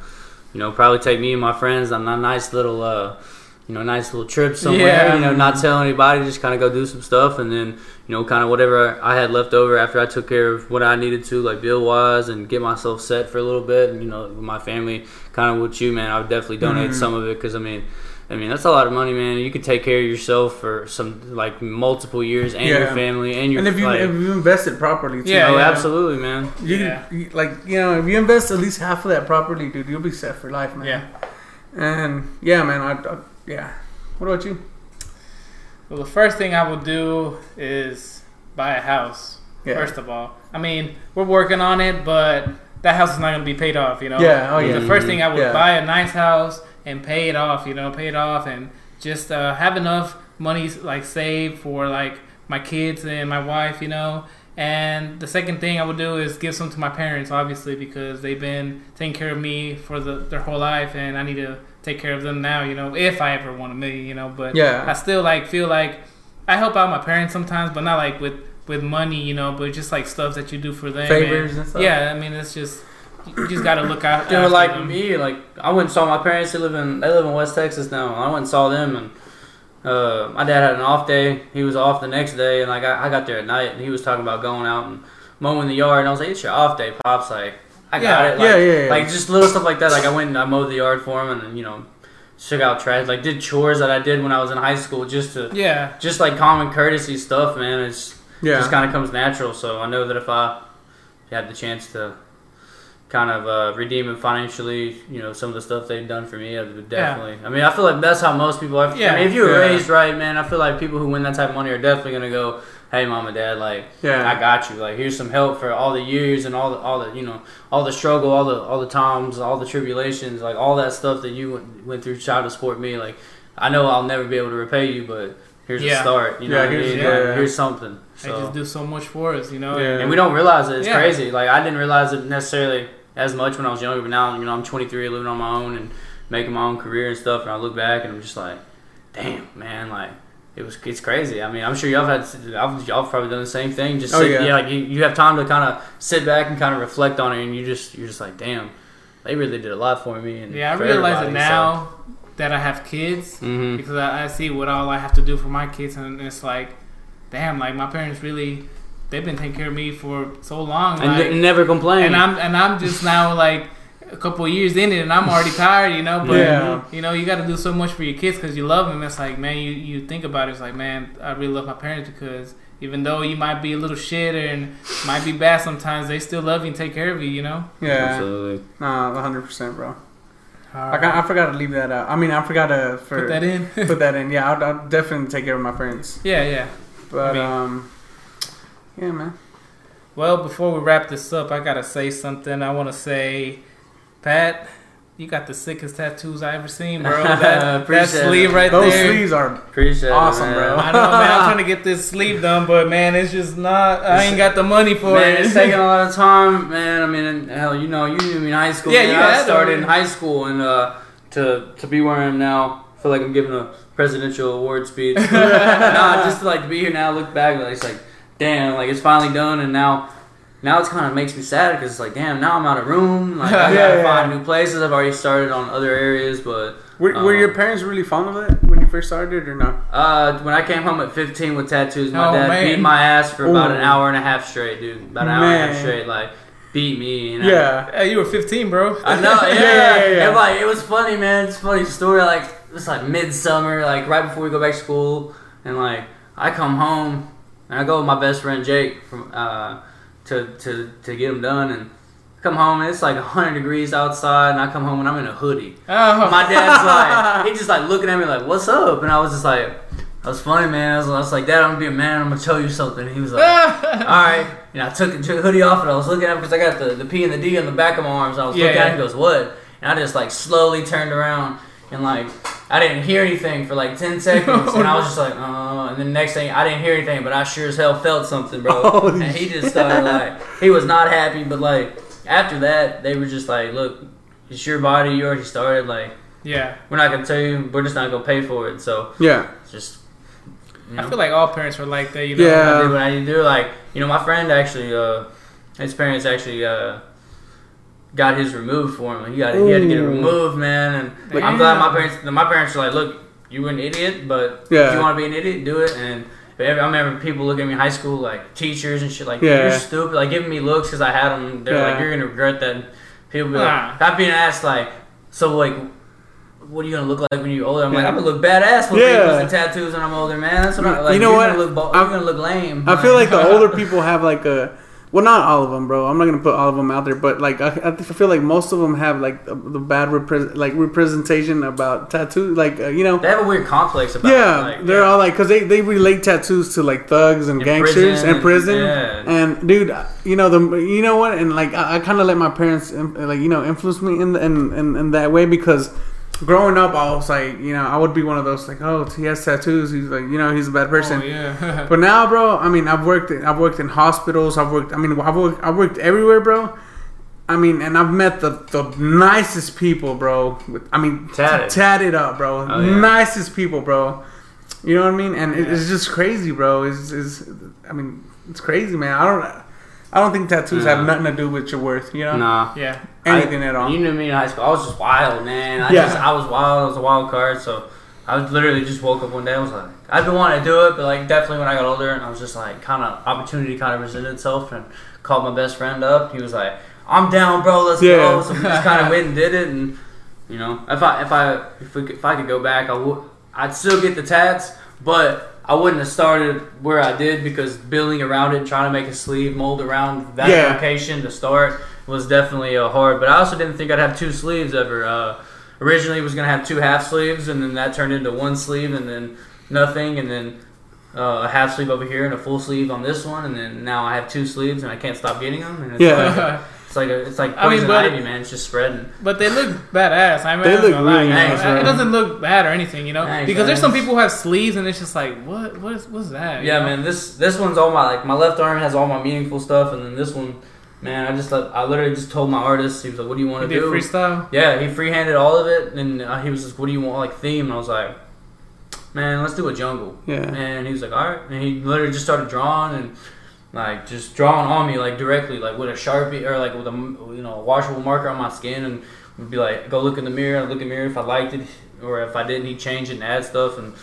you know, probably take me and my friends on a nice little, uh, you know, nice little trip somewhere. Yeah. You know, not tell anybody, just kind of go do some stuff, and then you know, kind of whatever I had left over after I took care of what I needed to, like bill wise, and get myself set for a little bit. And you know, my family, kind of with you, man, I would definitely donate Mhm. some of it because I mean, I mean that's a lot of money, man. You could take care of yourself for some like multiple years and your family and your and if you like, if you invest it properly, too, Yeah, oh, yeah. absolutely, man. you, Yeah. you like you know if you invest at least half of that properly, dude, you'll be set for life, man. Yeah. And yeah, man, I, I yeah. What about you? Well, the first thing I would do is buy a house. Yeah. First of all, I mean, we're working on it, but that house is not going to be paid off. You know. Yeah, oh, yeah. The first thing I would Yeah. buy a nice house and pay it off. You know, pay it off and just uh, have enough money like saved for like my kids and my wife. You know. And the second thing I would do is give some to my parents, obviously, because they've been taking care of me for the, their whole life, and I need to take care of them now. You know, if I ever want a million, you know. But Yeah. I still like feel like I help out my parents sometimes, but not like with with money, you know, but just like stuff that you do for them. Favors and stuff. Yeah, I mean, it's just you just gotta look out. Dude, after like them. me, like I went and saw my parents. They live in they live in West Texas now. I went and saw them, and uh, my dad had an off day. He was off the next day, and like I, I got there at night, and he was talking about going out and mowing the yard. And I was like, "It's your off day, pops." Like I got Yeah, it. Like, yeah, yeah, yeah. Like just little stuff like that. Like I went and I mowed the yard for him, and then, you know, shook out trash. Like did chores that I did when I was in high school, just to yeah, just like common courtesy stuff, man. It's Yeah. just kind of comes natural. So I know that if I had the chance to kind of uh, redeem it financially, you know, some of the stuff they've done for me, I would definitely. I mean, I feel like that's how most people. Are. Yeah. I mean, if you were Yeah. raised right, man, I feel like people who win that type of money are definitely gonna go, "Hey, mom and dad, like, Yeah. I got you. Like, here's some help for all the years and all the all the you know all the struggle, all the all the times, all the tribulations, like all that stuff that you went, went through, trying to support me. Like, I know I'll never be able to repay you, but." Here's Yeah. a start, you know. Yeah, what I here's- mean? yeah, Like, yeah. here's something. they just do so much for us, you know. Yeah. and we don't realize it. It's Yeah. crazy. Like I didn't realize it necessarily as much when I was younger, but now you know I'm 23, living on my own and making my own career and stuff. And I look back and I'm just like, damn, man, like it was it's crazy. I mean, I'm sure y'all had y'all have probably done the same thing. Just Oh, sit, yeah. yeah, like you, you have time to kind of sit back and kind of reflect on it, and you just you're just like, damn, they really did a lot for me. And Yeah, I for realize it everybody, now that I have kids So. hmm because I, I see what all I have to do for my kids, and it's like, damn, like my parents really, they've been taking care of me for so long, And, like, n- never complain. and I'm and I'm just now like a couple of years in it, and I'm already tired, you know. But Yeah. you know, you got to do so much for your kids because you love them. It's like, man, you you think about it, it's like, man, I really love my parents because even though you might be a little shit and might be bad sometimes, they still love you and take care of you, you know. Yeah. Absolutely. Nah, 100%, bro. I, I forgot to leave that out. I mean, I forgot to for, Put that in. put that in. Yeah, I'll, I'll definitely take care of my friends. yeah, yeah. But I mean- um, yeah, man. Well, before we wrap this up, I gotta say something. I want to say, Pat, you got the sickest tattoos I ever seen, bro. That, that sleeve it. right Those there. Those sleeves are Appreciate Awesome, it, bro. I know, man. I'm trying to get this sleeve done, but man, it's just not. I ain't got the money for Man, it. it's taking a lot of time, man. I mean, hell, you know, you knew me in high school. Yeah, man. you I had started them. in high school, and uh, to to be where I am now, I feel like I'm giving a presidential award speech. nah, just to, like to be here now, look back, like it's like, damn, like it's finally done, and now. Now it's kind of makes me sad because it's like, damn, now I'm out of room. Like, I gotta yeah. find new places. I've already started on other areas, but Were, were Um, your parents really fond of it when you first started, or not? Uh, when I came home at 15 with tattoos, my Oh, dad man. beat my ass for about an hour and a half straight, dude. About an hour and a half straight, like beat me. And I- Yeah. Hey, you were 15, bro. I know, yeah, Yeah, yeah, yeah, yeah. And, like it was funny, man. It's a funny story. Like it's like midsummer, like right before we go back to school, and like I come home and I go with my best friend Jake from uh to to to get them done and. Come home and it's like 100 degrees outside, and I come home and I'm in a hoodie. Oh. My dad's like, he just like looking at me like, "What's up?" And I was just like, "That was funny, man." I was, I was like, "Dad, I'm gonna be a man. I'm gonna show you something." And he was like, "All right." And I took, took the hoodie off and I was looking at him because I got the, the P and the D on the back of my arms. And I was Yeah, looking at yeah. him. He goes, "What?" And I just like slowly turned around and like I didn't hear anything for like ten seconds, and I was just like, "Oh." And then next thing I didn't hear anything, but I sure as hell felt something, bro. Holy and he just started like he was not happy, but like after that they were just like, "Look, it's your body. You already started. Like yeah. we're not gonna tell you. We're just not gonna pay for it." So Yeah. just. You know, I feel like all parents were like that, you know. Yeah. I did what I need to do. Like, you know, my friend actually, uh, his parents actually uh, got his removed for him. He got he had to get it Ooh. removed, man. And Like, I'm glad my parents my parents were like, look, you were an idiot, but Yeah. if you want to be an idiot, do it. And but every, I remember people looking at me in high school, like teachers and shit, like Yeah. you're stupid, like giving me looks because I had them. They're like, you're gonna regret that. And people be like, Nah. I've been asked like, so like. What are you gonna look like when you're older? I'm like, I'm gonna look badass with Yeah. and tattoos when I'm older, man. That's what I like. You know you're what? Gonna look bo- I'm- you're gonna look lame. I feel like the older people have like a, well, not all of them, bro. I'm not gonna put all of them out there, but like I, I feel like most of them have like the, the bad repre- like representation about tattoos, like uh, you know. They have a weird complex about Yeah, it. Like, they're all like, cause they, they relate tattoos to like thugs and In gangsters prison, and prison. yeah. And dude, you know the, you know what? And like, I, I kind of let my parents, like, you know, influence me in, the, in in in that way because growing up, I was like, you know, I would be one of those like, oh, he has tattoos. He's like, you know, he's a bad oh, person. Oh, yeah. But now, bro, I mean, I've worked, in, I've worked in hospitals. I've worked, I mean, I've worked, I've worked everywhere, bro. I mean, and I've met the, the nicest people, bro. I mean, Tatted. tatted up, bro. Oh, yeah. Nicest people, bro. You know what I mean? And it it's just crazy, bro. It's, it's, I mean, it's crazy, man. I don't, I don't think tattoos have mm. nothing to do with your worth. You know, Nah. yeah. anything I- at all. You knew me in high school. I was just wild, man. I Yeah. just I was wild. I was a wild card. So I was literally just woke up one day. I was like, I've been wanting to do it, but like definitely when I got older, and I was just like, kind of opportunity kind of presented itself, and called my best friend up. He was like, I'm down, bro. Let's Yeah. go. So we just kind of went and did it, and you know, if I if I if, we could, if I could go back, I would. I'd still get the tats, but. I wouldn't have started where I did because building around it, and trying to make a sleeve mold around that Yeah. location to start was definitely uh, hard. But I also didn't think I'd have two sleeves ever. Uh, originally, it was gonna have two half sleeves, and then that turned into one sleeve, and then nothing, and then uh, a half sleeve over here and a full sleeve on this one, and then now I have two sleeves, and I can't stop getting them. And it's Yeah. like it's like a, it's like I mean, but- ivy, man. It's just spreading. But they look badass. I mean, They I'm look really you know? nice, It doesn't look bad or anything, you know. Thanks, because there's some people who have sleeves and it's just like, what, what is, what's that? you Yeah, know? man. This this one's all my like my left arm has all my meaningful stuff, and then this one, man. I just let, I literally just told my artist. He was like, "What do you You want to do?" freestyle. Yeah, he freehanded all of it, and uh, he was just, "What do you want, like theme?" And I was like, "Man, let's do a jungle." Yeah. And he was like, "All right," and he literally just started drawing and like just drawing on me like directly, like with a sharpie or like with a you know a washable marker on my skin, and would be like, "Go look in the mirror." I'd look in the mirror if I liked it, or if I didn't, he'd change it and add stuff and.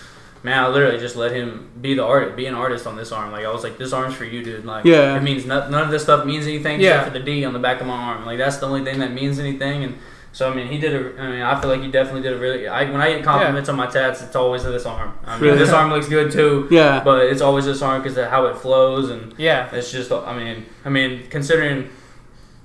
Man, I literally just let him be the artist, be an artist on this arm. Like I was like, this arm's for you, dude. Like, Yeah. it means no, none of this stuff means anything Yeah. except for the D on the back of my arm. Like that's the only thing that means anything. And so I mean, he did a. I mean, I feel like he definitely did a really. I, when I get compliments on my tats, it's always this arm. I mean, this arm looks good too, Yeah. but it's always this arm because of how it flows and Yeah. it's just. I mean, I mean, considering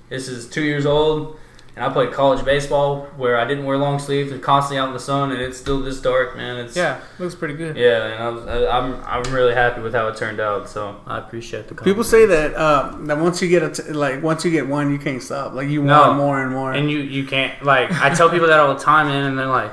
this is two years old. And I played college baseball where I didn't wear long sleeves and constantly out in the sun, and it's still this dark, man. It's Yeah, looks pretty good. yeah, and I was, I, I'm I'm really happy with how it turned out. So I appreciate the People say that uh, that once you get a t- like once you get one, you can't stop. Like you No. want more and more. and you you can't like I tell people that all the time, man, and they're like.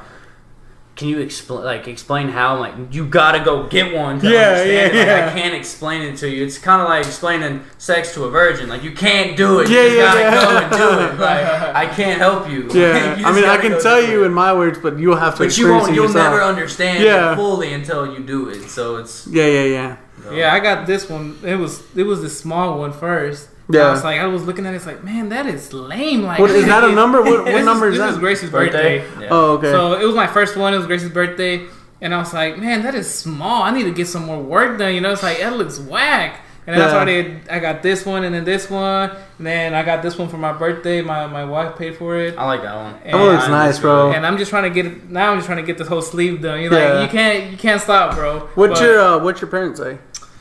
Can you explain like explain how? I'm like you gotta go get one. To Yeah, understand yeah, it. Like, yeah. I can't explain it to you. It's kind of like explaining sex to a virgin. Like you can't do it. You Yeah, just yeah, gotta yeah. go and do it. Like I can't help you. yeah, You I mean, I can tell you it. in my words, but you'll have to. But you won't. it You'll yourself. never understand Yeah. it fully until you do it. So it's Yeah, yeah, yeah. Yeah, I got this one. It was it was the small one first. Yeah. I was like, I was looking at it, it's like, man, that is lame. Like, What- I is need that a number? What- what This number is This that? is Grace's birthday. Yeah. Oh, okay. So it was my first one. It was Grace's birthday, and I was like, man, that is small. I need to get some more work done. You know, it's like that looks whack. And then that's Yeah. why I did. I got this one, and then this one, and then I got this one for my birthday. My my wife paid for it. I like that one. That one looks Mine nice, is bro. And I'm just trying to get it. Now I'm just trying to get this whole sleeve done. You're Yeah. like, you can't, you can't stop, bro. What's But- your uh, What's your parents say?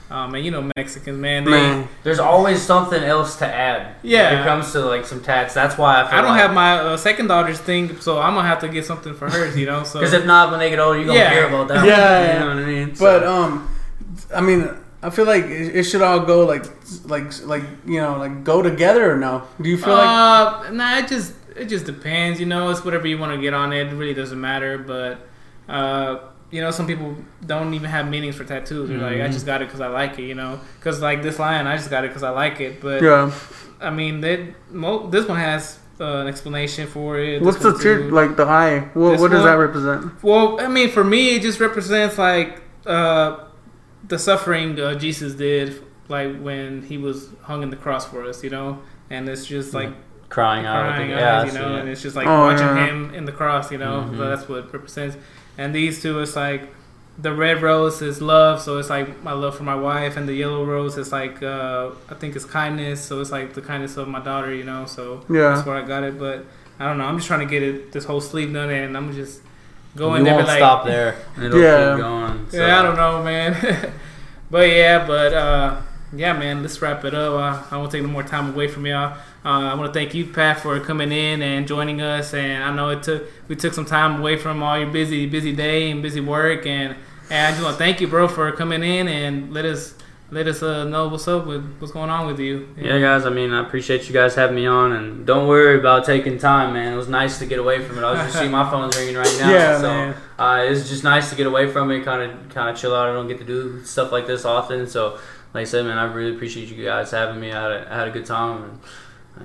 Oh man, you know Mexicans, man. They, Man, There's always something else to add. Yeah. When it comes to like some tats. That's why I feel I don't like, have my uh, second daughter's thing, so I'm gonna have to get something for hers. You know, so Because if not, when they get older, you're gonna Yeah. hear about that. Yeah, one, yeah. you know what I mean. but So- um, I mean, I feel like it, it should all go like like like you know like go together or no? Do you feel like? uh, nah, it just it just depends. You know, it's whatever you want to get on it. It really doesn't matter. But uh, you know, some people don't even have meanings for tattoos. They're like, I Mhm. just got it because I like it. You know, because like this lion, I just got it because I like it. But Yeah. I mean, they, mo- this one has uh, an explanation for it. What's the one tier too. like the eye? What, what does one? that represent? Well, I mean, for me, it just represents like uh, the suffering uh, Jesus did, like when he was hung in the cross for us, you know. And it's just like crying out. Crying think, yeah, eyes, you know. it. And it's just like Oh, watching yeah. him in the cross, you know. Mhm. So that's what it represents. And these two, it's like the red rose is love, so it's like my love for my wife, and the yellow rose is like uh, I think it's kindness, so it's like the kindness of my daughter, you know. So Yeah. that's where I got it. But I don't know. I'm just trying to get it this whole sleeve done, and I'm just going you there. won't be like, stop there. It'll Yeah. keep going. So. Yeah, I don't know, man. but yeah, but uh, yeah, man. Let's wrap it up. Uh, I won't take no more time away from y'all. Uh, I want to thank you, Pat, for coming in and joining us. And I know it took we took some time away from all your busy, busy day and busy work. And, and I just want to thank you, bro, for coming in and let us let us uh, know what's up with what's going on with you. Yeah, guys. I mean, I appreciate you guys having me on, and don't worry about taking time, man. It was nice to get away from it. I was just seeing my phone's ringing right now, Yeah, so man. uh, it's just nice to get away from it, kind of, kind of chill out. I don't get to do stuff like this often, so like I said, man, I really appreciate you guys having me. I had a, I had a good time, and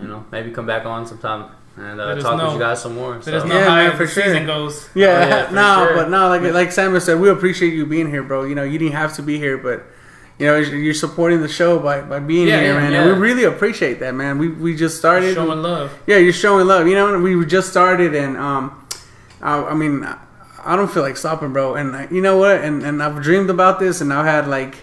you know, maybe come back on sometime and uh, talk know. with you guys some more. Let So. us know Yeah, how man, for sure. season goes. Yeah, Oh, yeah, no, sure. but no, like like Samuel said, we appreciate you being here, bro. You know, you didn't have to be here, but you know, you're supporting the show by, by being Yeah, here, man. yeah. And we really appreciate that, man. We we just started. Showing love. Yeah, you're showing love. You know, we just started, and um, I, I mean, I don't feel like stopping, bro. And you know what? And and I've dreamed about this, and I've had like,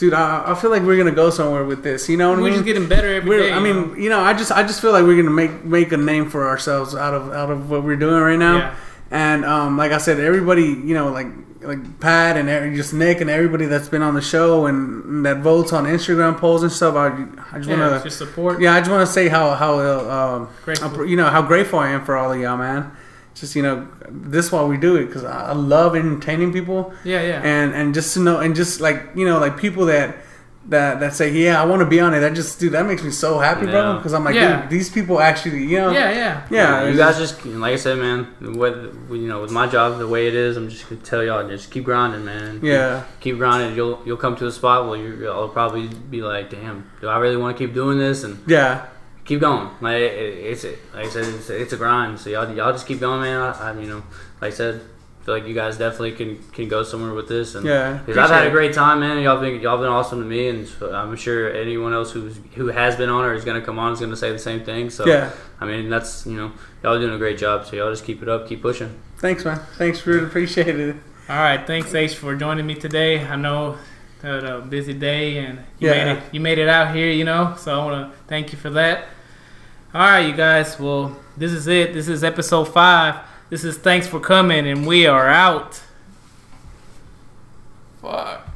dude, I, I feel like we're gonna go somewhere with this. You know what We're mean? just getting better every day, I mean, know? you know, I just I just feel like we're gonna make make a name for ourselves out of out of what we're doing right now. Yeah. And um, like I said, everybody, you know, like like Pat and every- just Nick and everybody that's been on the show and that votes on Instagram polls and stuff. I, I just yeah, want to just support. yeah, I just want to say how how uh, um, you know how grateful I am for all of y'all, man. Just you know, this is why we do it because I I love entertaining people Yeah, yeah. and and just to know and just like you know like people that that that say yeah I want to be on it. That just dude that makes me so happy, bro. Because I'm like Yeah. dude, these people actually you know yeah, yeah. yeah you guys just- just like I said, man. With you know, with my job the way it is, I'm just gonna tell y'all just keep grinding, man. yeah keep grinding. You'll you'll come to a spot where you'll probably be like, damn, do I really want to keep doing this? And yeah keep going. Like it, it's like I said, it's, it's a grind. So y'all y'all just keep going, man. I, I you know, like I said, feel like you guys definitely can can go somewhere with this. And Yeah, because I've had a great time, man. Y'all been y'all been awesome to me, and so I'm sure anyone else who's who has been on or is gonna come on is gonna say the same thing. So yeah. I mean, that's you know, y'all doing a great job. So y'all just keep it up, keep pushing. Thanks, man. Thanks for appreciate it. All right, thanks H for joining me today. I know had a busy day and you Yeah. made it you made it out here, you know. So I want to thank you for that. All right, you guys. Well, this is it. This is episode 5. This is thanks for coming and we are out. Fuck.